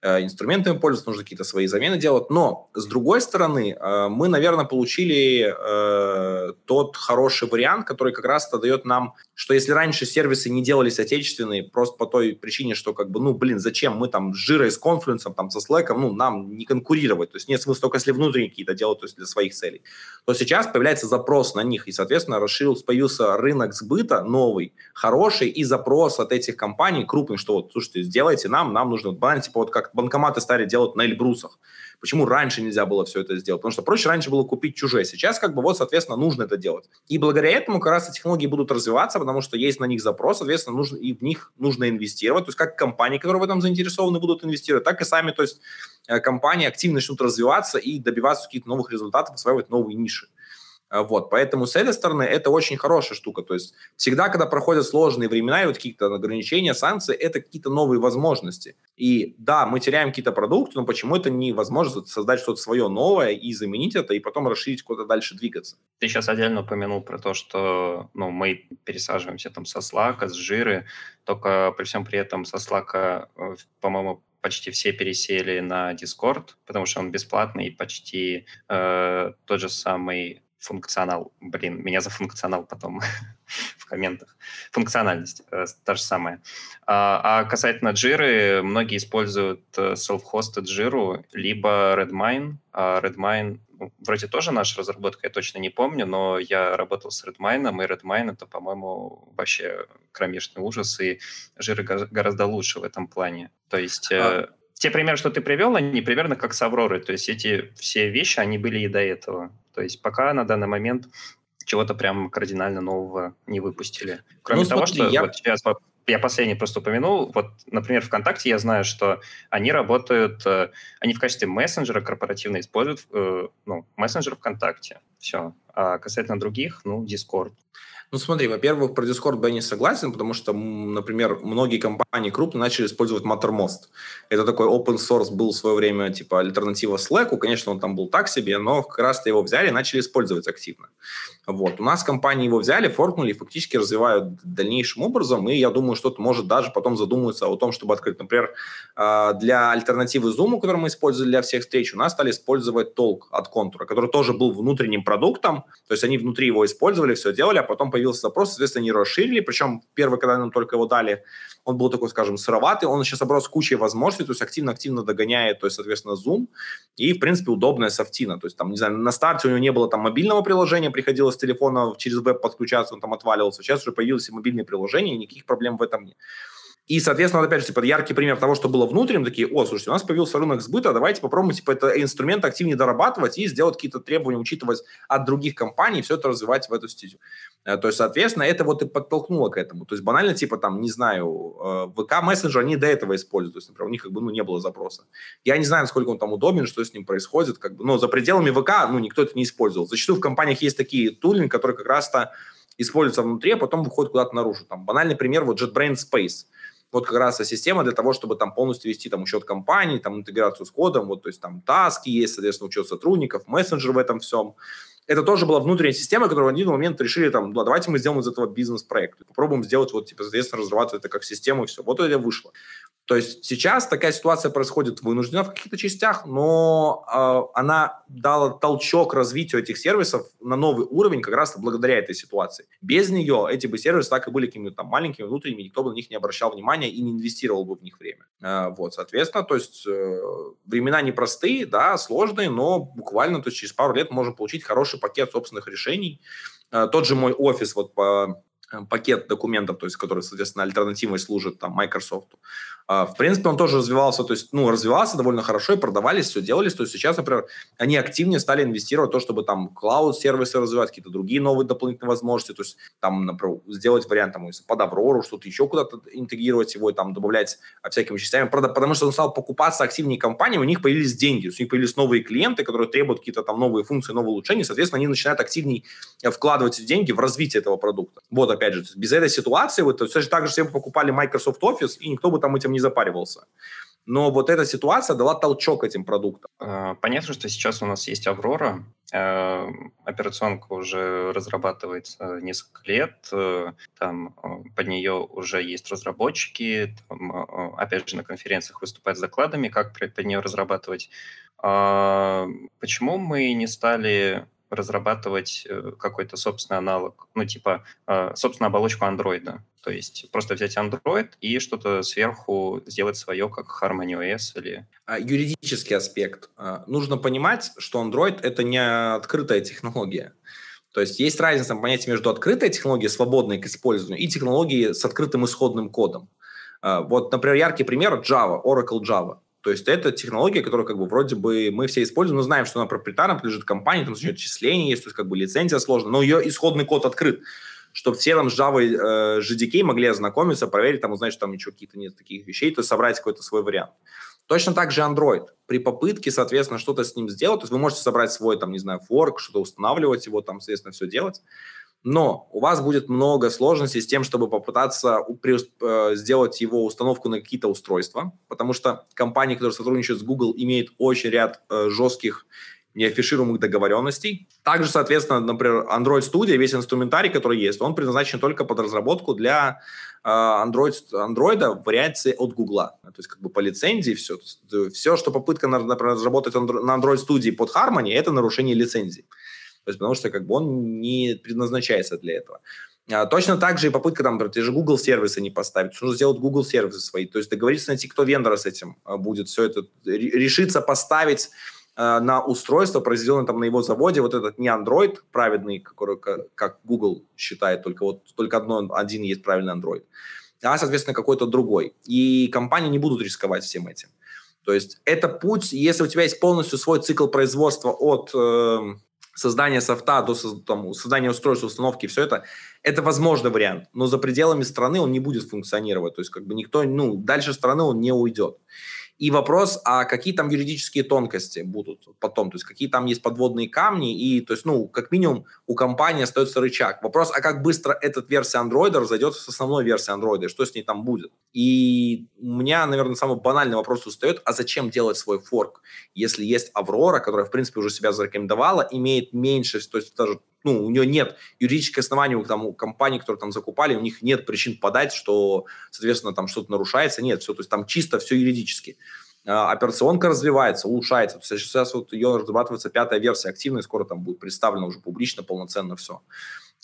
э, инструментами пользоваться, нужно какие-то свои замены делать. Но, с другой стороны, э, мы, наверное, получили э, тот хороший вариант, который как раз-то дает нам, что если раньше сервисы не делались отечественные, просто по той причине, что, как бы, ну, блин, зачем мы там с Жирой, с конфлюенсом, там, со Slack, ну, нам не конкурировать, то есть нет смысла только если внутренние какие-то делать, то есть для своих целей, то сейчас появляется запрос на них, и, соответственно, расширился, появился рынок сбыта новый, хороший, и запрос от этих компаний крупный, что вот, слушайте, сделайте нам, нам нужно, банально, типа вот как банкоматы стали делать на Эльбрусах. Почему раньше нельзя было все это сделать? Потому что проще раньше было купить чужие. Сейчас как бы вот, соответственно, нужно это делать. И благодаря этому как раз технологии будут развиваться, потому что есть на них запрос, соответственно, нужно, и в них нужно инвестировать. То есть как компании, которые в этом заинтересованы, будут инвестировать, так и сами, то есть э, компании активно начнут развиваться и добиваться каких-то новых результатов, осваивать новые ниши. А, вот, поэтому с этой стороны это очень хорошая штука. То есть всегда, когда проходят сложные времена и вот какие-то ограничения, санкции, это какие-то новые возможности. И да, мы теряем какие-то продукты, но почему это невозможно создать что-то свое новое и заменить это, и потом расширить куда-то дальше двигаться? Ты сейчас отдельно упомянул про то, что ну, мы пересаживаемся там со Slack, с жиры, только при всем при этом со Slack, э, по-моему, почти все пересели на Discord, потому что он бесплатный и почти э, тот же самый функционал, блин, меня за функционал потом [LAUGHS] в комментах. Функциональность э, та же самая. А, а касательно Jira, многие используют э, self-hosted Jira, либо Redmine. А Redmine ну, вроде тоже наша разработка, я точно не помню, но я работал с Redmine, и Redmine это, по-моему, вообще кромешный ужас, и Jira гораздо лучше в этом плане. То есть... А... Те примеры, что ты привел, они примерно как с Авророй. То есть эти все вещи, они были и до этого. То есть пока на данный момент чего-то прям кардинально нового не выпустили. Кроме ну, того, смотри, что я... вот сейчас я последний просто упомянул, вот, например, ВКонтакте я знаю, что они работают, э, они в качестве мессенджера корпоративно используют, э, ну, мессенджер ВКонтакте, все. А касательно других, ну, Discord. Ну, смотри, во-первых, про Discord бы я не согласен, потому что, например, многие компании крупные начали использовать Mattermost. Это такой open source был в свое время, типа, альтернатива Slack. Конечно, он там был так себе, но как раз-то его взяли и начали использовать активно. Вот. У нас компании его взяли, форкнули фактически развивают дальнейшим образом, и я думаю, что-то может даже потом задумываться о том, чтобы открыть. Например, а, для альтернативы Zoom, который мы использовали для всех встреч, у нас стали использовать Толк от Контура, который тоже был внутренним продуктом, то есть они внутри его использовали, все делали, а потом появился запрос, соответственно, они расширили, причем первый, когда нам только его дали, он был такой, скажем, сыроватый, он сейчас оброс кучей возможностей, то есть активно-активно догоняет, то есть, соответственно, Zoom, и, в принципе, удобная софтина, то есть, там, не знаю, на старте у него не было там мобильного приложения, приходилось с телефона через веб подключаться, он там отваливался, сейчас уже появилось и мобильное приложение, и никаких проблем в этом нет. И, соответственно, опять же, типа, яркий пример того, что было внутренним, такие, о, слушайте, у нас появился рынок сбыта, давайте попробуем, типа, это инструмент активнее дорабатывать и сделать какие-то требования, учитывать от других компаний, все это развивать в эту стезю. Э, то есть, соответственно, это вот и подтолкнуло к этому. То есть, банально, типа, там, не знаю, э, ВК мессенджер, они до этого используют, то есть, например, у них, как бы, ну, не было запроса. Я не знаю, насколько он там удобен, что с ним происходит, как бы, но за пределами ВК, ну, никто это не использовал. Зачастую в компаниях есть такие тулинг, которые как раз-то используются внутри, а потом выходят куда-то наружу. Там банальный пример, вот JetBrains Space – вот как раз система для того, чтобы там полностью вести там учет компании, там интеграцию с кодом, вот, то есть там таски есть, соответственно, учет сотрудников, мессенджер в этом всем. Это тоже была внутренняя система, которую в один момент решили там, ну, давайте мы сделаем из этого бизнес-проект, попробуем сделать вот, типа, соответственно, разрабатывать это как систему и все. Вот это вышло. То есть сейчас такая ситуация происходит вынуждена в каких-то частях, но э, она дала толчок развитию этих сервисов на новый уровень как раз благодаря этой ситуации. Без нее эти бы сервисы так и были какими-то там маленькими, внутренними, никто бы на них не обращал внимания и не инвестировал бы в них время. Э, вот, соответственно, то есть э, времена непростые, да, сложные, но буквально то есть через пару лет можем получить хороший пакет собственных решений. Э, тот же мой офис вот по Э, пакет документов, то есть, который, соответственно, альтернативой служит там Microsoft. А, в принципе, он тоже развивался, то есть, ну, развивался довольно хорошо и продавались, все делались. То есть сейчас, например, они активнее стали инвестировать в то, чтобы там клауд-сервисы развивать, какие-то другие новые дополнительные возможности, то есть там, например, сделать вариант там, под Аврору, что-то еще куда-то интегрировать его и там добавлять всякими частями, потому что он стал покупаться активнее компании, у них появились деньги, у них появились новые клиенты, которые требуют какие-то там новые функции, новые улучшения, соответственно, они начинают активнее вкладывать деньги в развитие этого продукта. Вот, опять же, без этой ситуации, вот, все же так же все бы покупали Microsoft Office, и никто бы там этим не запаривался. Но вот эта ситуация дала толчок этим продуктам. А, понятно, что сейчас у нас есть Аврора. А, операционка уже разрабатывается несколько лет. Э, там э, под нее уже есть разработчики. Там, э, опять же, на конференциях выступают с докладами, как под нее разрабатывать. А, почему мы не стали разрабатывать э, какой-то собственный аналог, ну, типа, э, собственную оболочку андроида. То есть просто взять Android и что-то сверху сделать свое, как Harmony OS или... А, юридический аспект. А, нужно понимать, что Android — это не открытая технология. То есть есть разница в понятии между открытой технологией, свободной к использованию, и технологией с открытым исходным кодом. А, вот, например, яркий пример — Java, Oracle Java. То есть это технология, которую как бы вроде бы мы все используем, но знаем, что она проприетарна, принадлежит компании, там значит, отчисления есть, то есть как бы лицензия сложная, но ее исходный код открыт, чтобы все там с Java э, JDK могли ознакомиться, проверить, там узнать, что там ничего каких-то нет таких вещей, то есть собрать какой-то свой вариант. Точно так же Android. При попытке, соответственно, что-то с ним сделать, то есть вы можете собрать свой, там, не знаю, форк, что-то устанавливать его, там, соответственно, все делать. Но у вас будет много сложностей с тем, чтобы попытаться э, сделать его установку на какие-то устройства, потому что компании, которые сотрудничают с Google, имеют очень ряд э, жестких неафишируемых договоренностей. Также, соответственно, например, Android Studio, весь инструментарий, который есть, он предназначен только под разработку для э, Android, Android вариации от Google. То есть как бы по лицензии все. Все, что попытка, например, разработать на Android Studio под Harmony, это нарушение лицензии. То есть, потому что как бы он не предназначается для этого. А, точно так же и попытка там, например, те же Google сервисы не поставить. Нужно сделать Google сервисы свои. То есть договориться найти, кто вендора с этим а, будет все это, решиться поставить а, на устройство, произведенное там на его заводе, вот этот не Android праведный, который, как Google считает, только вот только одно, один есть правильный Android, а, соответственно, какой-то другой. И компании не будут рисковать всем этим. То есть это путь, если у тебя есть полностью свой цикл производства от э, создания софта до там, создания устройства, установки, все это, это возможный вариант. Но за пределами страны он не будет функционировать. То есть как бы никто, ну, дальше страны он не уйдет. И вопрос, а какие там юридические тонкости будут потом, то есть какие там есть подводные камни, и то есть, ну, как минимум у компании остается рычаг. Вопрос, а как быстро эта версия Android разойдется с основной версией и что с ней там будет? И у меня, наверное, самый банальный вопрос устает, а зачем делать свой форк, если есть Аврора, которая, в принципе, уже себя зарекомендовала, имеет меньше, то есть даже ну, у нее нет юридического основания у, там, у компаний, которые там закупали, у них нет причин подать, что, соответственно, там что-то нарушается. Нет, все, то есть там чисто все юридически. А, операционка развивается, улучшается. То есть сейчас вот ее разрабатывается пятая версия активной, скоро там будет представлена уже публично, полноценно все.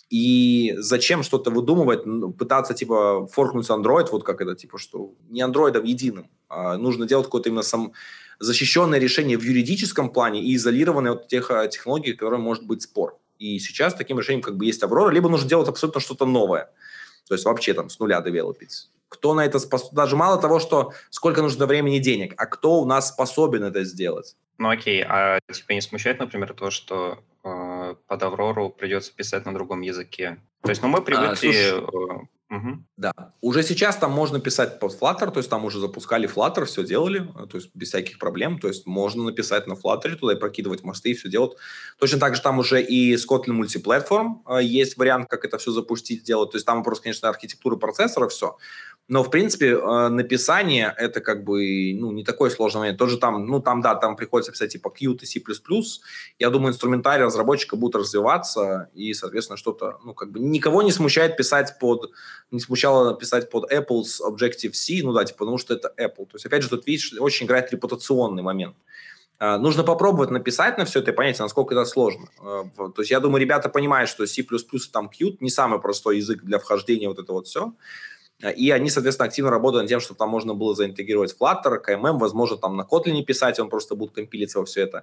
И зачем что-то выдумывать, пытаться, типа, форкнуть Android, вот как это, типа, что не андроидом единым, а нужно делать какое-то именно сам защищенное решение в юридическом плане и изолированное от тех а, технологий, которые может быть спор. И сейчас таким решением как бы есть Аврора, либо нужно делать абсолютно что-то новое. То есть вообще там с нуля девелопить. Кто на это способен? Даже мало того, что сколько нужно времени и денег, а кто у нас способен это сделать? Ну окей, а тебя не смущает, например, то, что э, под Аврору придется писать на другом языке? То есть, ну мы а, привыкли... А, слушай, э, Угу. Да. Уже сейчас там можно писать под Flutter, то есть там уже запускали Flutter, все делали, э, то есть без всяких проблем. То есть можно написать на Flutter туда и прокидывать мосты и все делать. Точно так же там уже и Kotlin Multiplatform э, есть вариант, как это все запустить, сделать. То есть там вопрос, конечно, архитектуры процессора, все. Но, в принципе, э, написание – это как бы ну, не такой сложный момент. Тоже там, ну, там, да, там приходится писать типа Qt и C++. Я думаю, инструментарий разработчика будет развиваться, и, соответственно, что-то, ну, как бы никого не смущает писать под, не смущало писать под Apple's Objective-C, ну да, типа, потому что это Apple. То есть, опять же, тут, видишь, очень играет репутационный момент. Uh, нужно попробовать написать на все это и понять, насколько это сложно. Uh, то есть я думаю, ребята понимают, что C++ там Qt не самый простой язык для вхождения вот это вот все. Э, и они, соответственно, активно работают над тем, чтобы там можно было заинтегрировать Flutter, KMM, возможно, там на Kotlin писать, он просто будет компилиться во все это.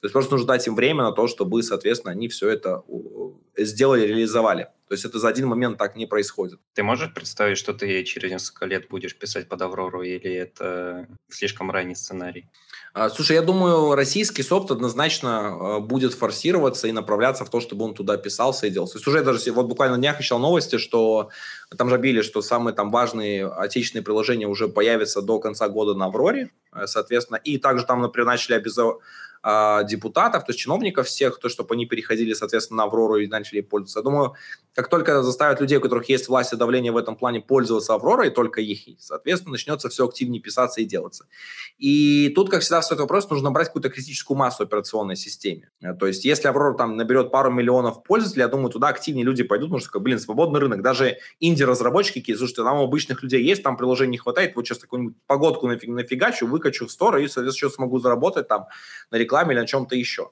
То есть просто нужно дать им время на то, чтобы, соответственно, они все это сделали, реализовали. То есть это за один момент так не происходит. Ты можешь представить, что ты через несколько лет будешь писать под Аврору, или это слишком ранний сценарий? А, слушай, я думаю, российский софт однозначно а, будет форсироваться и направляться в то, чтобы он туда писался и делался. То есть уже даже вот буквально днях ищал новости, что там же обили, что самые там важные отечественные приложения уже появятся до конца года на Авроре, э, соответственно. И также там, например, начали обязательно а, депутатов, то есть чиновников всех, то, чтобы они переходили, соответственно, на Аврору и начали пользоваться. Я думаю, как только заставят людей, у которых есть власть и давление в этом плане, пользоваться Авророй, только их, соответственно, начнется все активнее писаться и делаться. И тут, как всегда, стоит вопрос, нужно брать какую-то критическую массу операционной системе. Э, то есть, если Аврора там наберет пару миллионов пользователей, я думаю, туда активнее люди пойдут, потому что, блин, свободный рынок. Даже инди-разработчики, какие, слушайте, там у обычных людей есть, там приложений не хватает, вот сейчас какую-нибудь погодку нафиг, нафигачу, выкачу в стор и, соответственно, смогу заработать там на рекламе рекламе или на чем-то еще.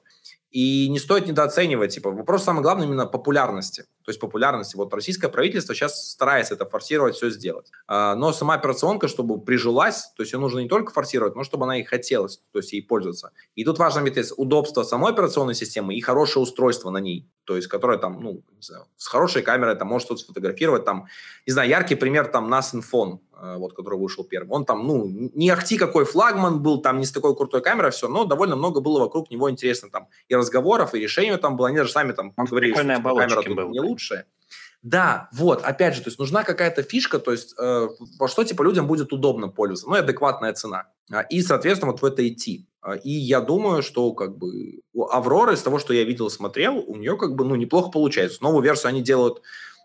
И не стоит недооценивать, типа, вопрос самый главный именно популярности. То есть популярности. Вот российское правительство сейчас старается это форсировать, все сделать. А, но сама операционка, чтобы прижилась, то есть ее нужно не только форсировать, но чтобы она и хотелось, то есть ей пользоваться. И тут важно ведь удобство самой операционной системы и хорошее устройство на ней. То есть, которое там, ну, не знаю, с хорошей камерой там может что-то сфотографировать. Там, не знаю, яркий пример там NAS Infone, э, вот, который вышел первым. Он там, ну, не ахти какой флагман был, там не с такой крутой камерой, все, но довольно много было вокруг него интересно там и разговоров, и решений там было. Они даже сами там говорили, что типа, камера тут был. не лучшая. Да, вот, опять же, то есть нужна какая-то фишка, то есть э, во что типа людям будет удобно пользоваться, ну и адекватная цена. А, и, соответственно, вот в это идти. А, и я думаю, что как бы у Авроры, из того, что я видел, смотрел, у нее как бы ну неплохо получается. Новую версию они делают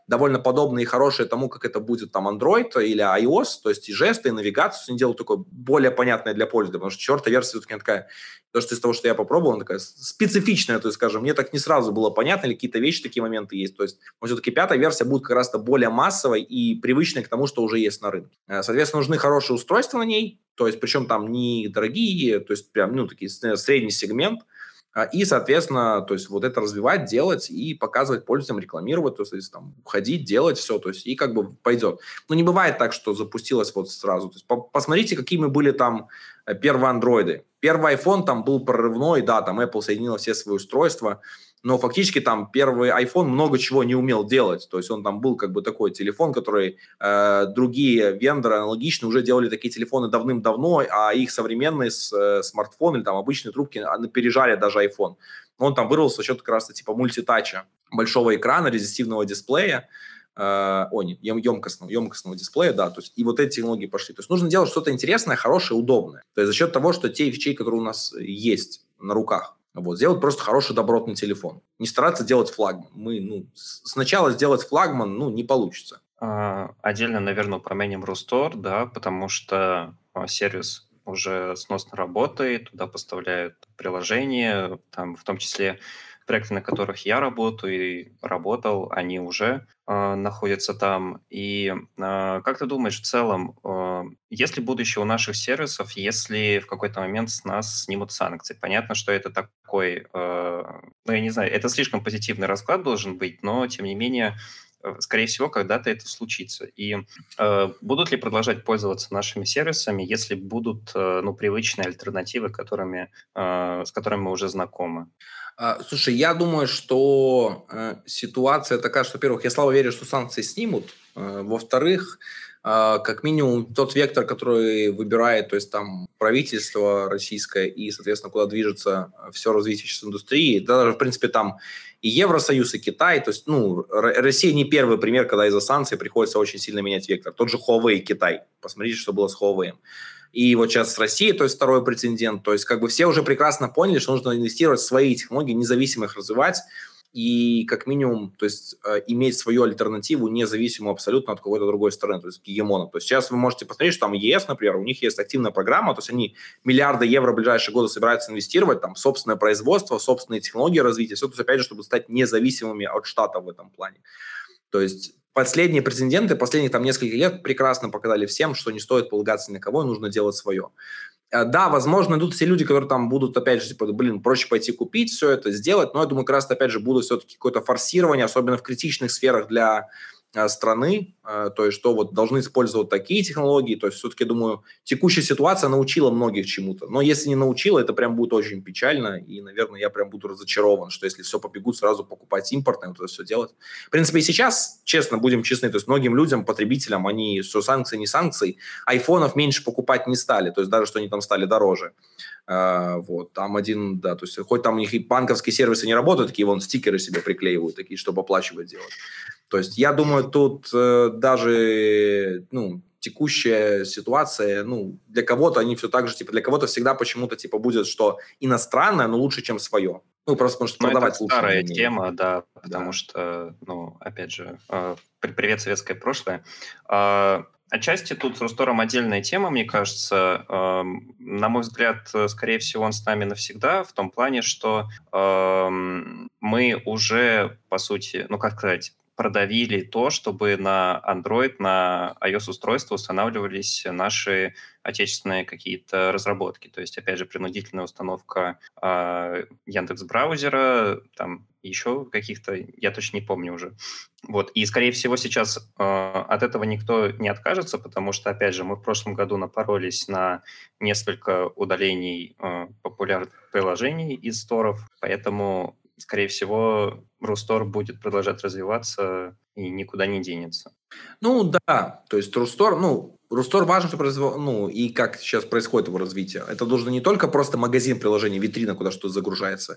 довольно подобные и хорошие тому, как это будет там Android или iOS, то есть и жесты, и навигацию они делают такое более понятное для пользователя, потому что четвертая версия все-таки такая, то, что из того, что я попробовал, она такая специфичная, то есть, скажем, мне так не сразу было понятно, или какие-то вещи, такие моменты есть, то есть, все-таки пятая версия будет как раз-то более массовой и привычной к тому, что уже есть на рынке. Э, соответственно, нужны хорошие устройства на ней, то есть, причем там не дорогие, то есть, прям, ну, такие средний сегмент – и, соответственно, то есть вот это развивать, делать и показывать пользователям, рекламировать, то есть там ходить, делать все, то есть и как бы пойдет. Но не бывает так, что запустилось вот сразу. То есть посмотрите, какими были там э, первые андроиды. Первый iPhone там был прорывной, да, там Apple соединила все свои устройства, но фактически там первый iPhone много чего не умел делать. То есть он там был как бы такой телефон, который э, другие вендоры аналогично уже делали такие телефоны давным-давно, а их современные с, э, смартфоны или там обычные трубки опережали даже iPhone. Он там вырвался за счет как раз типа мультитача, большого экрана, резистивного дисплея, э, ой, нет, емкостного, емкостного дисплея, да, то есть и вот эти технологии пошли. То есть нужно делать что-то интересное, хорошее, удобное. То есть за счет того, что те вещи, которые у нас есть на руках, вот, сделать просто хороший добротный телефон. Не стараться делать флагман. Мы, ну, сначала сделать флагман, ну, не получится. А, отдельно, наверное, упомянем Рустор, да, потому что а, сервис уже сносно работает, туда поставляют приложения, там в том числе проекты, на которых я работаю и работал, они уже э, находятся там. И э, как ты думаешь, в целом, э, есть ли будущее у наших сервисов, если в какой-то момент с нас снимут санкции? Понятно, что это такой, э, ну, я не знаю, это слишком позитивный расклад должен быть, но, тем не менее, Э, скорее всего, когда-то это случится. И э, будут ли продолжать пользоваться нашими сервисами, если будут э, ну, привычные альтернативы, которыми, э, с которыми мы уже знакомы? А, слушай, я думаю, что э, ситуация такая, что, во-первых, я слава верю, что санкции снимут. Э, во-вторых, э, как минимум тот вектор, который выбирает, то есть там правительство российское и, соответственно, куда движется все развитие сейчас индустрии, да, даже, в принципе, там и Евросоюз, и Китай. То есть, ну, Россия не первый пример, когда из-за санкций приходится очень сильно менять вектор. Тот же Huawei Китай. Посмотрите, что было с Huawei. И вот сейчас с Россией, то есть второй прецедент. То есть как бы все уже прекрасно поняли, что нужно инвестировать в свои технологии, независимо их развивать и как минимум, то есть э, иметь свою альтернативу независимую абсолютно от какой-то другой стороны, то есть гегемона. То есть сейчас вы можете посмотреть, что там ЕС, например, у них есть активная программа, то есть они миллиарды евро в ближайшие годы собираются инвестировать, там собственное производство, собственные технологии развития, все, то есть опять же, чтобы стать независимыми от штата в этом плане. То есть последние претенденты последних там несколько лет прекрасно показали всем, что не стоит полагаться на кого, нужно делать свое. Э, да, возможно, идут все люди, которые там будут, опять же, типа, блин, проще пойти купить все это, сделать, но я думаю, как раз, опять же, будут все-таки какое-то форсирование, особенно в критичных сферах для страны, э, то есть что вот должны использовать такие технологии, то есть все-таки, думаю, текущая ситуация научила многих чему-то, но если не научила, это прям будет очень печально, и, наверное, я прям буду разочарован, что если все побегут сразу покупать импортное, вот это все делать. В принципе, и сейчас, честно, будем честны, то есть многим людям, потребителям, они, что санкции, не санкции, айфонов меньше покупать не стали, то есть даже что они там стали дороже. Uh, вот, там один, да, то есть хоть там у них и банковские сервисы не работают, такие вон стикеры себе приклеивают, такие, чтобы оплачивать делать. То есть я думаю, тут э, даже ну, текущая ситуация, ну, для кого-то они все так же, типа, для кого-то всегда почему-то, типа, будет, что иностранное, но лучше, чем свое. Ну, просто потому что ну, продавать это лучше. старая тема, да, потому да. что, ну, опять же, э, привет, советское прошлое. Э, отчасти тут с Рустором отдельная тема, мне кажется. Э, на мой взгляд, скорее всего, он с нами навсегда, в том плане, что э, мы уже, по сути, ну, как сказать, продавили то, чтобы на Android, на iOS-устройство устанавливались наши отечественные какие-то разработки. То есть, опять же, принудительная установка э, Яндекс браузера, там еще каких-то, я точно не помню уже. Вот. И, скорее всего, сейчас э, от этого никто не откажется, потому что, опять же, мы в прошлом году напоролись на несколько удалений э, популярных приложений из сторов, поэтому скорее всего, Рустор будет продолжать развиваться и никуда не денется. Ну да, то есть Рустор, ну, Рустор важен, что произвел, ну, и как сейчас происходит его развитие. Это должен не только просто магазин приложений, витрина, куда что-то загружается,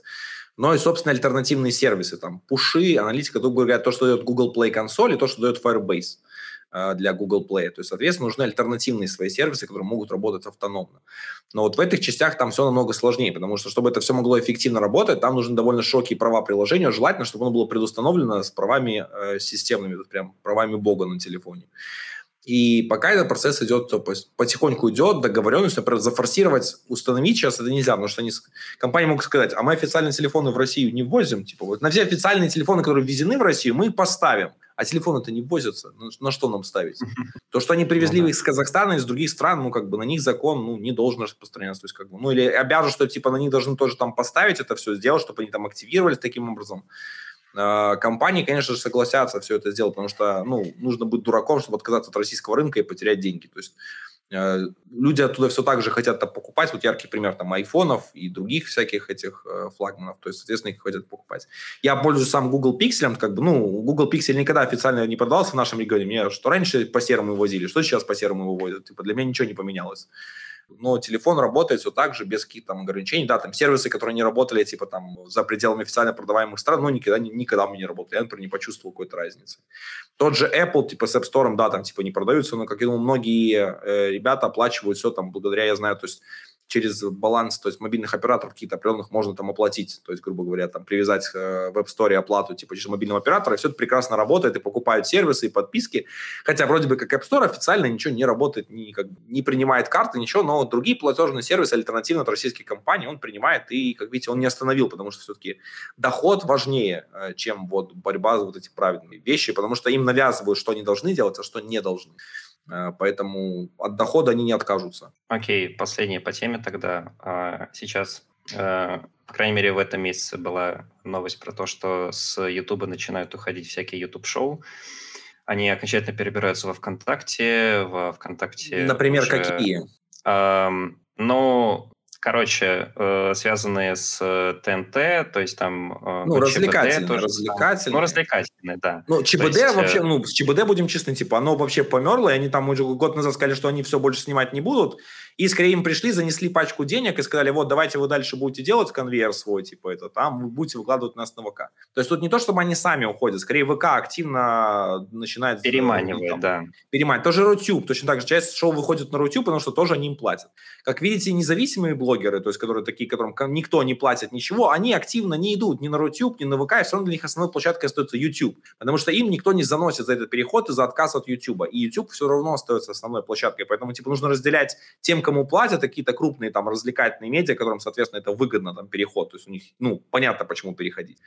но и, собственно, альтернативные сервисы, там, пуши, аналитика, то, говоря, то, что дает Google Play консоль и то, что дает Firebase. А, для Google Play. То есть, соответственно, нужны альтернативные свои сервисы, которые могут работать автономно. Но вот в этих частях там все намного сложнее, потому что, чтобы это все могло эффективно работать, там нужны довольно широкие права приложения, желательно, чтобы оно было предустановлено с правами э, системными, прям правами бога на телефоне. И пока этот процесс идет, потихоньку идет, договоренность, например, зафорсировать, установить сейчас это нельзя, потому что они, компании могут сказать, а мы официальные телефоны в Россию не ввозим, типа вот на все официальные телефоны, которые ввезены в Россию, мы их поставим а телефоны-то не возятся. На, на что нам ставить? [LAUGHS] То, что они привезли ну, их из Казахстана, из других стран, ну, как бы на них закон, ну, не должен распространяться. То есть, как бы, ну, или обяжут, что, типа, на них должны тоже там поставить это все, сделать, чтобы они там активировались таким образом. А, компании, конечно же, согласятся все это сделать, потому что, ну, нужно быть дураком, чтобы отказаться от российского рынка и потерять деньги. То есть, Э, люди оттуда все так же хотят покупать. Вот яркий пример там айфонов и других всяких этих э, флагманов. То есть, соответственно, их хотят покупать. Я пользуюсь сам Google Pixel. Как бы, ну, Google Pixel никогда официально не продавался в нашем регионе. Меня что раньше по серому возили, что сейчас по серому вывозят. Типа, для меня ничего не поменялось но телефон работает все так же, без каких-то там ограничений. Да, там сервисы, которые не работали, типа там за пределами официально продаваемых стран, ну, никогда, никогда мы не работали. Я, например, не почувствовал какой-то разницы. Тот же Apple, типа с App Store, да, там типа не продаются, но, как я думаю, многие э, ребята оплачивают все там благодаря, я знаю, то есть через баланс, то есть мобильных операторов какие-то определенных можно там оплатить, то есть, грубо говоря, там привязать э, в App Store оплату типа через мобильного оператора, и все это прекрасно работает, и покупают сервисы и подписки, хотя вроде бы как App Store официально ничего не работает, не, как, не принимает карты, ничего, но другие платежные сервисы альтернативно от российских компаний он принимает, и, как видите, он не остановил, потому что все-таки доход важнее, э, чем вот борьба за вот эти правильные вещи, потому что им навязывают, что они должны делать, а что не должны. Э, поэтому от дохода они не откажутся. Окей, последнее по теме тогда. А, сейчас, э, по крайней мере, в этом месяце была новость про то, что с Ютуба начинают уходить всякие YouTube-шоу. Они окончательно перебираются во ВКонтакте, во ВКонтакте... Например, уже... какие? Ну, короче, э, связанные с ТНТ, то есть там... Э, ну, развлекательные, тоже, развлекательные. Ну, развлекательные, да. Ну, ЧБД есть, вообще, э... ну, с ЧБД, будем честны, типа, оно вообще померло, и они там уже год назад сказали, что они все больше снимать не будут, и скорее им пришли, занесли пачку денег и сказали, вот, давайте вы дальше будете делать конвейер свой, типа, это там, вы будете выкладывать нас на ВК. То есть тут не то, чтобы они сами уходят, скорее ВК активно начинает... Переманивает, да. Переманивает. Тоже Рутюб, точно так же часть шоу выходит на Рутюб, потому что тоже они им платят. Как видите, независимые блогеры, то есть которые такие, которым никто не платит ничего, они активно не идут ни на Рутюб, ни на ВК, и все равно для них основной площадкой остается YouTube, потому что им никто не заносит за этот переход и за отказ от YouTube. И YouTube все равно остается основной площадкой, поэтому типа нужно разделять тем, кому платят, какие-то крупные там развлекательные медиа, которым, соответственно, это выгодно там переход, то есть у них, ну, понятно, почему переходить.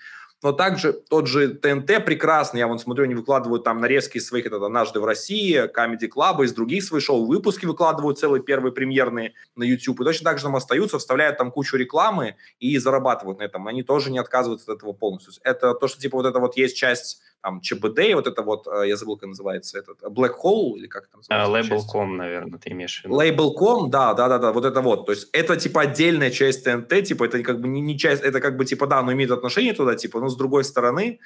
Но также тот же ТНТ прекрасный, я вон смотрю, они выкладывают там нарезки из своих, это «Однажды в России», Comedy Club, из других своих шоу, выпуски выкладывают целые первые премьерные на YouTube, и точно так же там остаются, вставляют там кучу рекламы и зарабатывают на этом. Они тоже не отказываются от этого полностью. Это то, что типа вот это вот есть часть там ЧБД, вот это вот, э, я забыл, как называется, этот Black Hole, или как это называется? Label.com, наверное, ты имеешь в виду. Label.com, да, да, да, да, вот это вот. То есть это типа отдельная часть ТНТ, типа это как бы не, не часть, это как бы типа да, оно имеет отношение туда, типа, но с другой стороны,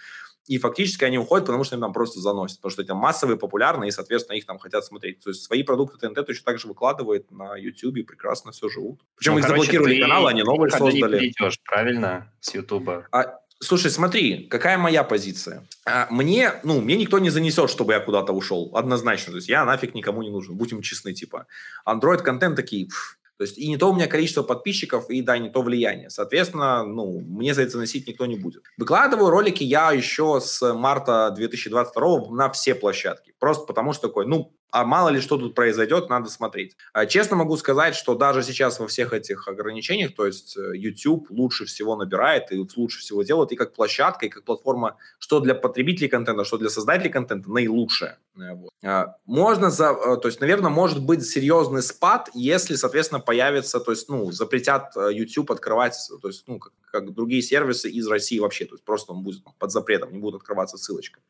и фактически они уходят, потому что им там просто заносят, потому что это массовые, популярные, и, соответственно, их там хотят смотреть. То есть свои продукты ТНТ точно так же выкладывает на YouTube, прекрасно все живут. Причем ну, их короче, заблокировали каналы, они новые создали. Не придешь, правильно, с YouTube. А, Слушай, смотри, какая моя позиция. А, мне, ну, мне никто не занесет, чтобы я куда-то ушел, однозначно. То есть я нафиг никому не нужен, будем честны, типа. Android-контент такие, пф, то есть и не то у меня количество подписчиков, и да, не то влияние. Соответственно, ну, мне за это заносить никто не будет. Выкладываю ролики я еще с марта 2022 на все площадки. Просто потому что такой, ну, а мало ли что тут произойдет, надо смотреть. А, честно могу сказать, что даже сейчас во всех этих ограничениях, то есть э, YouTube лучше всего набирает и лучше всего делает и как площадка, и как платформа, что для потребителей контента, что для создателей контента, наилучшее. Э, вот. А, можно, за, э, то есть, наверное, может быть серьезный спад, если, соответственно, появится, то есть, ну, запретят YouTube открывать, то есть, ну, как, как другие сервисы из России вообще, то есть просто он будет под запретом, не будет открываться ссылочка.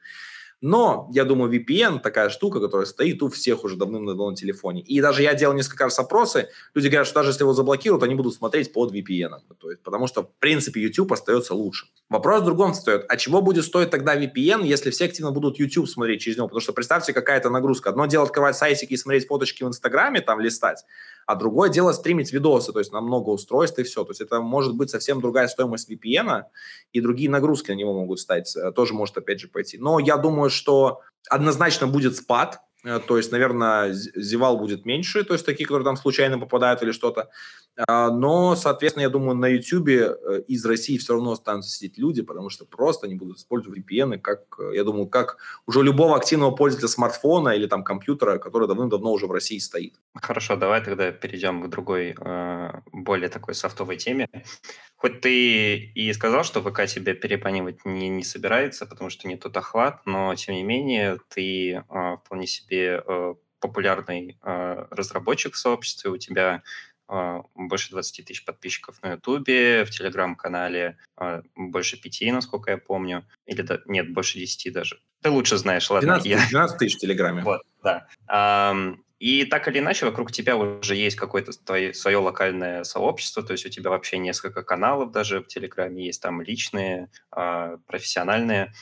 Но, я думаю, VPN такая штука, которая стоит у всех уже давным-давно на телефоне. И даже я делал несколько раз опросы, люди говорят, что даже если его заблокируют, они будут смотреть под VPN. То есть, потому что, в принципе, YouTube остается лучше. Вопрос в другом встает. А чего будет стоить тогда VPN, если все активно будут YouTube смотреть через него? Потому что представьте, какая-то нагрузка. Одно дело открывать сайтики и смотреть фоточки в Инстаграме, там листать, а другое дело стримить видосы, то есть на много устройств и все. То есть это может быть совсем другая стоимость VPN, и другие нагрузки на него могут стать, э, тоже может опять же пойти. Но я думаю, что однозначно будет спад, то есть, наверное, зевал будет меньше, то есть такие, которые там случайно попадают или что-то. А, но, соответственно, я думаю, на YouTube э, из России все равно останутся сидеть люди, потому что просто они будут использовать VPN, как, э, я думаю, как уже любого активного пользователя смартфона или там компьютера, который давным-давно уже в России стоит. Хорошо, давай тогда перейдем к другой, более такой софтовой теме. Хоть ты и сказал, что ВК тебя перепонивать не, не собирается, потому что не тот охват, но, тем не менее, ты вполне себе себе э, популярный э, разработчик в сообществе, у тебя э, больше 20 тысяч подписчиков на Ютубе, в Телеграм-канале больше пяти, насколько я помню, или да, нет, больше 10 даже. Ты лучше знаешь, ладно. 12, я... 12 тысяч в Телеграме. Вот, да. И так или иначе вокруг тебя уже есть какое-то твое, свое локальное сообщество, то есть у тебя вообще несколько каналов даже в Телеграме есть, там личные, профессиональные.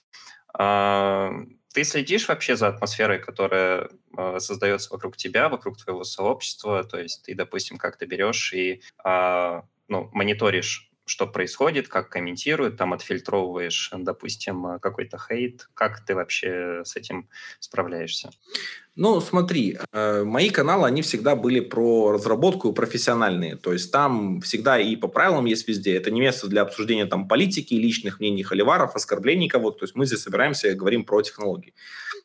Ты следишь вообще за атмосферой, которая э, создается вокруг тебя, вокруг твоего сообщества? То есть ты, допустим, как-то берешь и э, ну, мониторишь что происходит, как комментируют, там отфильтровываешь, допустим, какой-то хейт. Как ты вообще с этим справляешься? Ну, смотри, э, мои каналы, они всегда были про разработку профессиональные. То есть там всегда и по правилам есть везде. Это не место для обсуждения там политики, личных мнений холиваров, оскорблений кого-то. То есть мы здесь собираемся и говорим про технологии.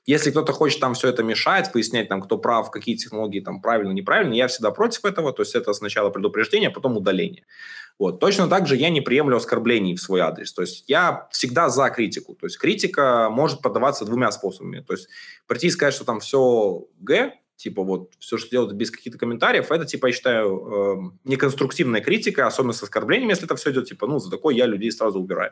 Если кто-то хочет там все это мешать, пояснять там, кто прав, какие технологии там правильно, неправильно, я всегда против этого. То есть это сначала предупреждение, а потом удаление. Вот. Точно так же я не приемлю оскорблений в свой адрес. То есть я всегда за критику. То есть критика может подаваться двумя способами. То есть прийти и сказать, что там все Г, типа вот все, что делают без каких-то комментариев, это, типа, я считаю, э, неконструктивная критика, особенно с оскорблениями, если это все идет, типа, ну, за такое я людей сразу убираю.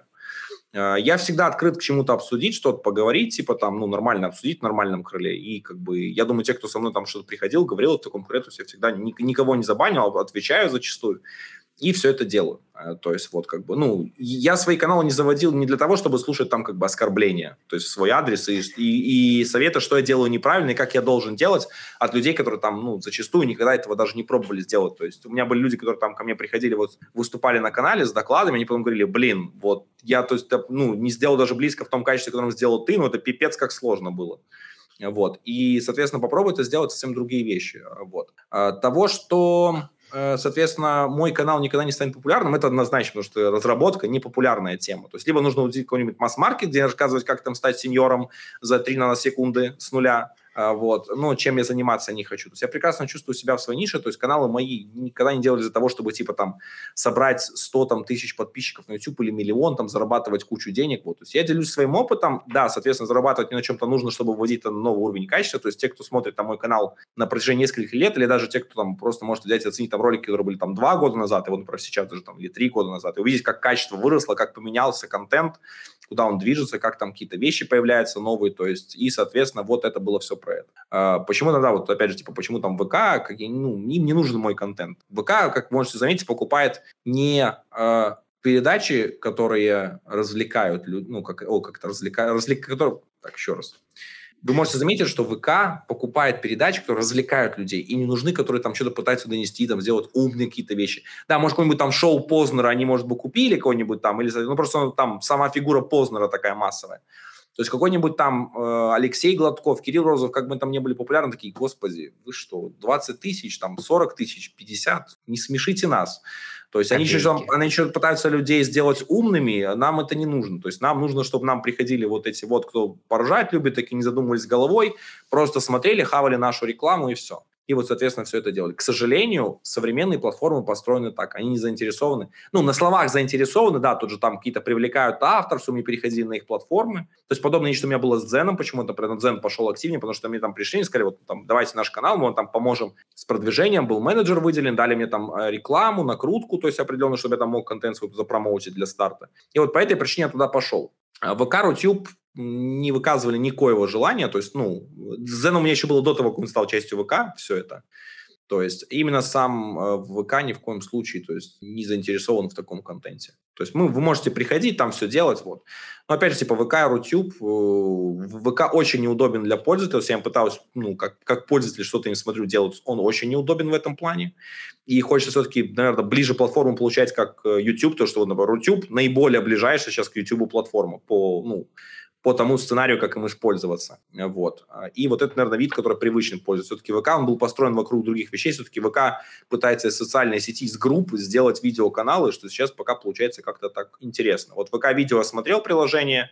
Э, я всегда открыт к чему-то обсудить, что-то поговорить, типа там, ну, нормально обсудить в нормальном крыле. И как бы, я думаю, те, кто со мной там что-то приходил, говорил в таком крыле, то есть я всегда никого не забанил, отвечаю зачастую и все это делаю. Э, то есть вот как бы, ну, я свои каналы не заводил не для того, чтобы слушать там как бы оскорбления, то есть свой адрес и, и, и советы, что я делаю неправильно и как я должен делать от людей, которые там, ну, зачастую никогда этого даже не пробовали сделать. То есть у меня были люди, которые там ко мне приходили, вот выступали на канале с докладами, они потом говорили, блин, вот я, то есть, ну, не сделал даже близко в том качестве, которым сделал ты, но это пипец как сложно было. Вот. И, соответственно, попробуй это сделать совсем другие вещи. Вот. А, того, что соответственно, мой канал никогда не станет популярным, это однозначно, потому что разработка не популярная тема. То есть либо нужно уйти какой-нибудь масс-маркет, где рассказывать, как там стать сеньором за 3 наносекунды с нуля, вот, ну, чем я заниматься не хочу. То есть я прекрасно чувствую себя в своей нише, то есть каналы мои никогда не делали для того, чтобы, типа, там, собрать 100 там, тысяч подписчиков на YouTube или миллион, там, зарабатывать кучу денег, вот. То есть я делюсь своим опытом, да, соответственно, зарабатывать мне на чем-то нужно, чтобы вводить на новый уровень качества, то есть те, кто смотрит на мой канал на протяжении нескольких лет, или даже те, кто там просто может взять и оценить там ролики, которые были там два года назад, и вот, например, сейчас даже там, или три года назад, и увидеть, как качество выросло, как поменялся контент, куда он движется, как там какие-то вещи появляются новые, то есть, и, соответственно, вот это было все про это. А, почему тогда, вот опять же, типа, почему там ВК, ну, им не нужен мой контент. ВК, как можете заметить, покупает не э, передачи, которые развлекают, ну, как, о, как-то развлекают, развлек, которые, так, еще раз, вы можете заметить, что ВК покупает передачи, которые развлекают людей, и не нужны, которые там что-то пытаются донести, там, сделать умные какие-то вещи. Да, может, какой-нибудь там шоу Познера они, может быть, купили какой-нибудь там, или, ну, просто там сама фигура Познера такая массовая. То есть какой-нибудь там э, Алексей Гладков, Кирилл Розов, как бы там не были популярны, такие, господи, вы что, 20 тысяч, там 40 тысяч, 50, не смешите нас. То есть они еще, они еще пытаются людей сделать умными, а нам это не нужно. То есть нам нужно, чтобы нам приходили вот эти вот, кто поржать любит, такие не задумывались головой, просто смотрели, хавали нашу рекламу и все и вот, соответственно, все это делали. К сожалению, современные платформы построены так, они не заинтересованы. Ну, на словах заинтересованы, да, тут же там какие-то привлекают авторов, мы переходили на их платформы. То есть подобное что у меня было с Дзеном, почему, например, Дзен пошел активнее, потому что мне там пришли и сказали, вот там, давайте наш канал, мы вам там поможем с продвижением, был менеджер выделен, дали мне там э, рекламу, накрутку, то есть определенно, чтобы я там мог контент свой запромоутить для старта. И вот по этой причине я туда пошел. А ВК, Рутюб не выказывали никоего желания. То есть, ну, Zen у меня еще было до того, как он стал частью ВК, все это. То есть именно сам э, ВК ни в коем случае то есть, не заинтересован в таком контенте. То есть мы, вы можете приходить, там все делать. Вот. Но опять же, типа ВК, Рутюб, э, ВК очень неудобен для пользователя. Я пытаюсь, ну, как, как пользователь что-то не смотрю делать, он очень неудобен в этом плане. И хочется все-таки, наверное, ближе платформу получать, как э, YouTube, то, что, например, Рутюб наиболее ближайшая сейчас к YouTube платформа по, ну, по тому сценарию, как им использоваться. Вот. И вот это, наверное, вид, который привычен пользоваться. Все-таки ВК, он был построен вокруг других вещей. Все-таки ВК пытается из социальной сети, из групп сделать видеоканалы, что сейчас пока получается как-то так интересно. Вот ВК-видео смотрел приложение,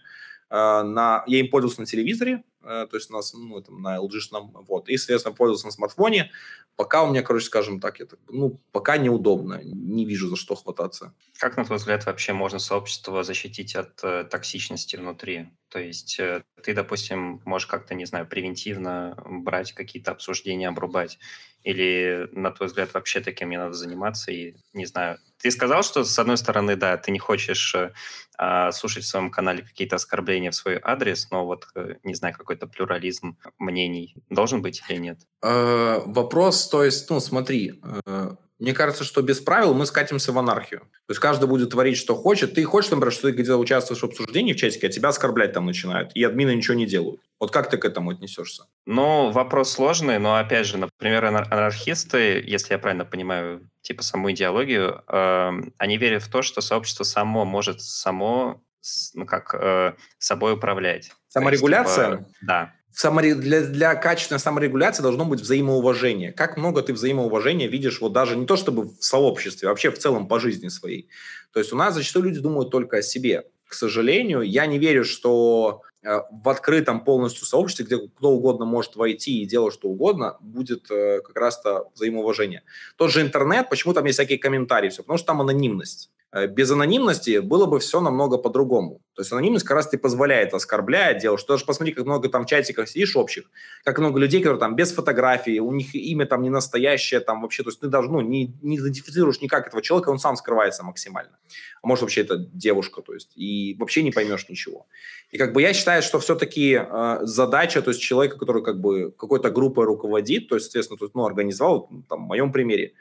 э, на, я им пользовался на телевизоре, то есть у нас ну, там, на LG, вот, и, соответственно, пользовался на смартфоне. Пока у меня, короче, скажем так, это, ну, пока неудобно, не вижу за что хвататься. Как, на твой взгляд, вообще можно сообщество защитить от э, токсичности внутри? То есть э, ты, допустим, можешь как-то, не знаю, превентивно брать какие-то обсуждения, обрубать. Или, на твой взгляд, вообще таким не надо заниматься? И, не знаю, ты сказал, что, с одной стороны, да, ты не хочешь э, а, слушать в своем канале какие-то оскорбления в свой адрес, но вот, э, не знаю, какой-то плюрализм мнений должен быть или нет? Э, вопрос, то есть, ну, смотри, э, Мне кажется, что без правил мы скатимся в анархию. То есть каждый будет творить, что хочет. Ты хочешь, например, что ты где-то участвуешь в обсуждении в чатике, а тебя оскорблять там начинают, и админы ничего не делают. Вот как ты к этому отнесешься? Ну, вопрос сложный, но, опять же, например, анархисты, если я правильно понимаю, типа саму идеологию, э, они верят в то, что сообщество само может само ну, как э, собой управлять. Саморегуляция? Есть, типа, да саморе... для, для качественной саморегуляции должно быть взаимоуважение. Как много ты взаимоуважения видишь, вот даже не то чтобы в сообществе, а вообще в целом по жизни своей. То есть у нас зачастую люди думают только о себе. К сожалению, я не верю, что э, в открытом полностью сообществе, где кто угодно может войти и делать что угодно, будет э, как раз-то взаимоуважение. Тот же интернет, почему там есть всякие комментарии, все, потому что там анонимность. Э, без анонимности было бы все намного по-другому. То есть анонимность как раз и позволяет оскорблять, делать. Что даже посмотри, как много там чатиков сидишь общих, как много людей, которые там без фотографии, у них имя там не настоящее, там вообще, то есть ты даже ну, не, не идентифицируешь никак этого человека, он сам скрывается максимально. А может вообще это девушка, то есть, и вообще не поймешь ничего. И как бы я считаю, что все-таки э, задача, то есть человека, который как бы какой-то группой руководит, то есть, соответственно, тут, ну, организовал, там, в моем примере,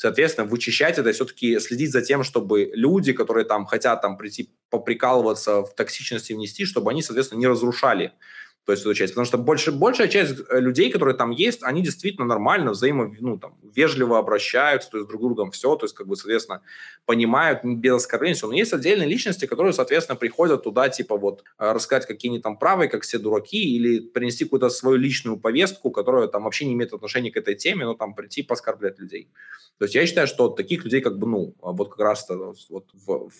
Соответственно, вычищать это все-таки следить за тем, чтобы люди, которые там хотят там прийти поприкалываться в токсичности внести, чтобы они, соответственно, не разрушали то есть эту часть. Потому что больше, большая часть э, людей, которые там есть, они действительно нормально, взаимо, ну, там, вежливо обращаются, то есть друг с другом все, то есть, как бы, соответственно, понимают без оскорбления. Но есть отдельные личности, которые, соответственно, приходят туда, типа, вот, э, рассказать, какие они там правы, как все дураки, или принести какую-то свою личную повестку, которая там вообще не имеет отношения к этой теме, но там прийти поскорблять людей. То есть я считаю, что таких людей, как бы, ну, вот как раз-то вот в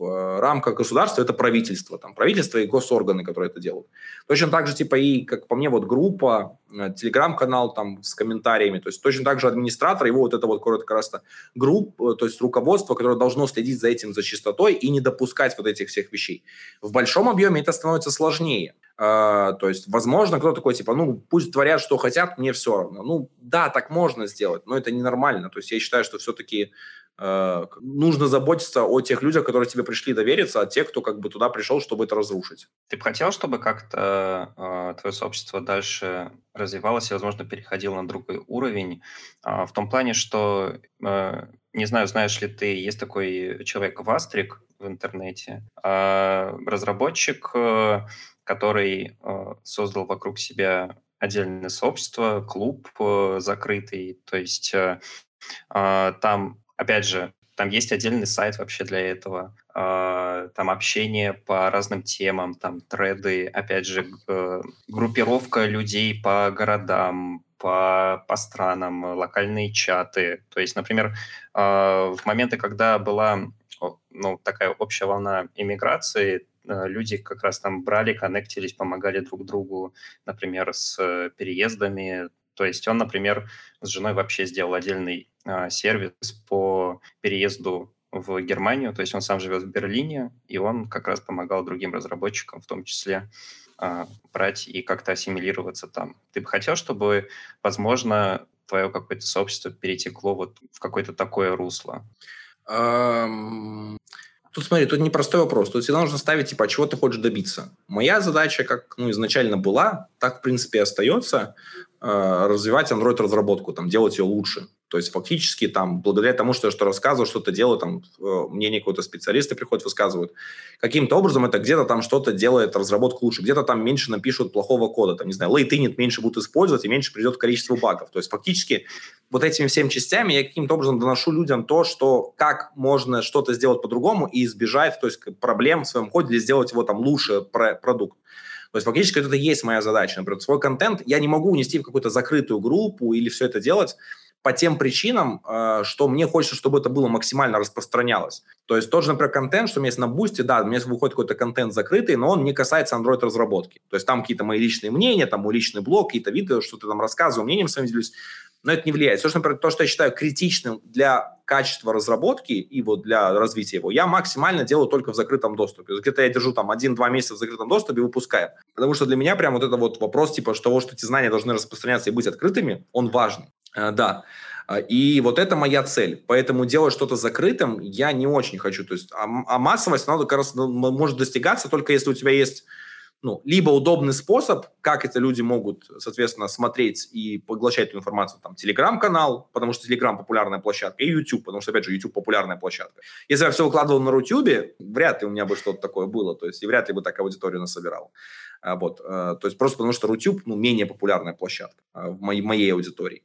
в э, рамках государства это правительство, там, правительство и госорганы, которые это делают. Точно так же, типа, и, как по мне, вот группа, э, телеграм-канал там с комментариями, то есть точно так же администратор, его вот это вот как раз групп, э, то есть руководство, которое должно следить за этим, за чистотой и не допускать вот этих всех вещей. В большом объеме это становится сложнее. То есть, возможно, кто такой, типа, ну, пусть творят, что хотят, мне все равно. Ну, да, так можно сделать, но это ненормально. То есть, я считаю, что все-таки нужно заботиться о тех людях, которые тебе пришли довериться, а те, кто как бы туда пришел, чтобы это разрушить. Ты бы хотел, чтобы как-то э, твое сообщество дальше развивалось и, возможно, переходило на другой уровень, э, в том плане, что, э, не знаю, знаешь ли ты, есть такой человек Вастрик в интернете, э, разработчик, э, который э, создал вокруг себя отдельное сообщество, клуб э, закрытый, то есть э, э там Опять же, там есть отдельный сайт вообще для этого. А, там общение по разным темам, там треды, опять же, э, группировка людей по городам, по, по странам, локальные чаты. То есть, например, а, в моменты, когда была ну, такая общая волна иммиграции, э, люди как раз там брали, коннектились, помогали друг другу, например, с э, переездами. То есть он, например, с женой вообще сделал отдельный а, сервис по переезду в Германию, то есть он сам живет в Берлине, и он как раз помогал другим разработчикам, в том числе, а, брать и как-то ассимилироваться там. Ты бы хотел, чтобы, возможно, твое какое-то сообщество перетекло вот в какое-то такое русло? Тут смотри, тут непростой вопрос. Тут всегда нужно ставить, типа, чего ты хочешь добиться. Моя задача, как ну, изначально была, так, в принципе, и остается, э, развивать Android-разработку, там, делать ее лучше. То есть фактически там, благодаря тому, что я что рассказываю, что-то делаю, там, э, мнение какого-то специалиста приходят, высказывают, каким-то образом это где-то там что-то делает разработку лучше, где-то там меньше напишут плохого кода, там, не знаю, лейтинит меньше будут использовать и меньше придет количество багов. То есть фактически вот этими всеми частями я каким-то образом доношу людям то, что как можно что-то сделать по-другому и избежать то есть, проблем в своем коде или сделать его там лучше про продукт. То есть фактически это и есть моя задача. Например, свой контент я не могу унести в какую-то закрытую группу или все это делать, по тем причинам, э, что мне хочется, чтобы это было максимально распространялось. То есть тот же, например, контент, что у меня есть на Бусте, да, у меня выходит какой-то контент закрытый, но он не касается Android-разработки. То есть там какие-то мои личные мнения, там мой личный блог, какие-то видео, что-то там рассказываю, мнением своим делюсь, но это не влияет. То, что, например, то, что я считаю критичным для качества разработки и вот для развития его, я максимально делаю только в закрытом доступе. Где-то я держу там один-два месяца в закрытом доступе и выпускаю. Потому что для меня прям вот это вот вопрос типа того, что эти знания должны распространяться и быть открытыми, он важный. Э, да. А, и вот это моя цель. Поэтому делать что-то закрытым я не очень хочу. То есть, а, а массовость, она как раз ну, может достигаться только если у тебя есть ну, либо удобный способ, как это люди могут, соответственно, смотреть и поглощать эту информацию, там, телеграм-канал, потому что телеграм популярная площадка, и YouTube, потому что, опять же, YouTube популярная площадка. Если я все выкладывал на Рутюбе, вряд ли у меня бы что-то такое было, то есть, и вряд ли бы так аудиторию насобирал. А, вот, э, то есть, просто потому что Рутюб, ну, менее популярная площадка а, в моей, моей аудитории.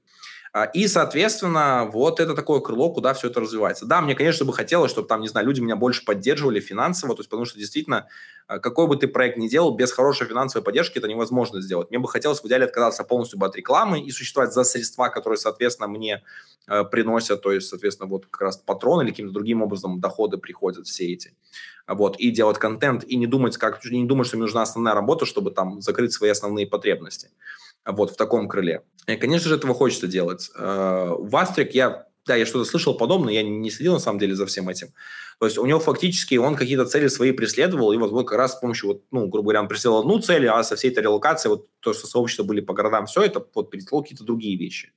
А, и, соответственно, вот это такое крыло, куда все это развивается. Да, мне, конечно, бы хотелось, чтобы там, не знаю, люди меня больше поддерживали финансово, то есть потому что действительно, а, какой бы ты проект ни делал, без хорошей финансовой поддержки это невозможно сделать. Мне бы хотелось в идеале отказаться полностью от рекламы и существовать за средства, которые, соответственно, мне э, приносят, то есть, соответственно, вот как раз патрон или каким-то другим образом доходы приходят все эти. Вот, и делать контент, и не думать, как, не думать, что мне нужна основная работа, чтобы там закрыть свои основные потребности вот в таком крыле. И, конечно же, этого хочется делать. Э, в Астрик я, да, я что-то слышал подобное, я не следил на самом деле за всем этим. То есть у него фактически он какие-то цели свои преследовал, и вот, вот как раз с помощью, вот, ну, грубо говоря, он преследовал одну цель, а со всей этой релокацией, вот то, что сообщества были по городам, все это вот переслал какие-то другие вещи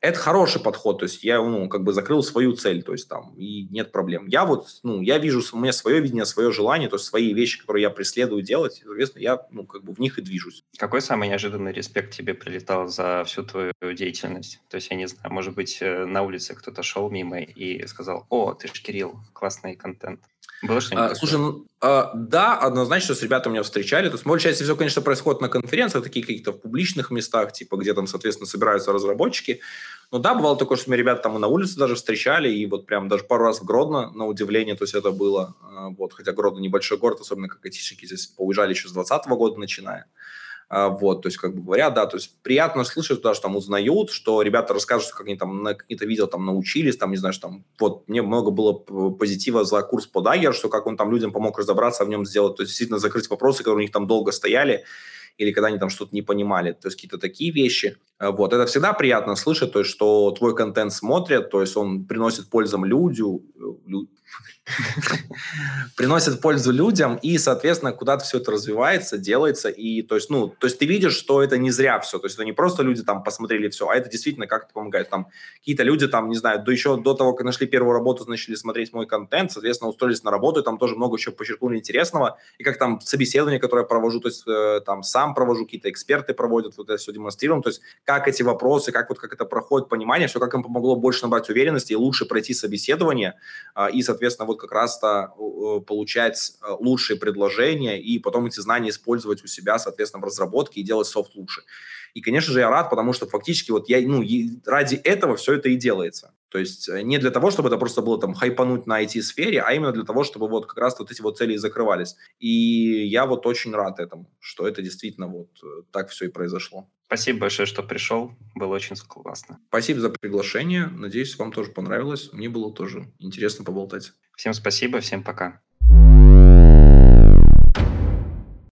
это хороший подход, то есть я, ну, как бы закрыл свою цель, то есть там, и нет проблем. Я вот, ну, я вижу, у меня свое видение, свое желание, то есть свои вещи, которые я преследую делать, и, соответственно, я, ну, как бы в них и движусь. Какой самый неожиданный респект тебе прилетал за всю твою деятельность? То есть, я не знаю, может быть, э, на улице кто-то шел мимо и сказал, о, ты ж Кирилл, классный контент. Было что-нибудь? А, слушай, ну, а, да, однозначно с ребятами меня встречали. То есть, большая часть все, конечно, происходит на конференциях, таких каких-то в публичных местах, типа, где там, соответственно, собираются разработчики. Но да, бывало такое, что меня ребята там и на улице даже встречали, и вот прям даже пару раз в Гродно, на удивление, то есть это было. А, вот, хотя Гродно небольшой город, особенно как айтишники здесь поуезжали еще с 2020 года начиная. А, вот, то есть, как бы говоря, да, то есть приятно слышать, что там узнают, что ребята расскажут, как они там на какие-то видео там научились, там, не знаю, что там, вот, мне много было позитива за курс по Dagger, что как он там людям помог разобраться, в нем сделать, то есть, действительно закрыть вопросы, которые у них там долго стояли, или когда они там что-то не понимали, то есть какие-то такие вещи. А, вот, это всегда приятно слышать, то есть, что твой контент смотрят, то есть он приносит пользу людям, [LAUGHS] приносит пользу людям, и, соответственно, куда-то все это развивается, делается, и, то есть, ну, то есть ты видишь, что это не зря все, то есть это не просто люди там посмотрели все, а это действительно как-то помогает, там, какие-то люди там, не знаю, до еще до того, как нашли первую работу, начали смотреть мой контент, соответственно, устроились на работу, и там тоже много еще почерпнули интересного, и как там собеседование, которое я провожу, то есть э, там сам провожу, какие-то эксперты проводят, вот это все демонстрируем, то есть как эти вопросы, как вот как это проходит, понимание, все как им помогло больше набрать уверенности и лучше пройти собеседование, э, и, соответственно, вот как раз-то получать э, лучшие предложения и потом эти знания использовать у себя, соответственно, в разработке и делать софт лучше. И, конечно же, я рад, потому что фактически вот я, ну, ради этого все это и делается. То есть э, не для того, чтобы это просто было там хайпануть на IT-сфере, а именно для того, чтобы вот как раз вот эти вот цели и закрывались. И я вот очень рад этому, что это действительно вот э, так все и произошло. Спасибо большое, что пришел. Было очень классно. Спасибо за приглашение. Надеюсь, вам тоже понравилось. Мне было тоже интересно поболтать. Всем спасибо, всем пока.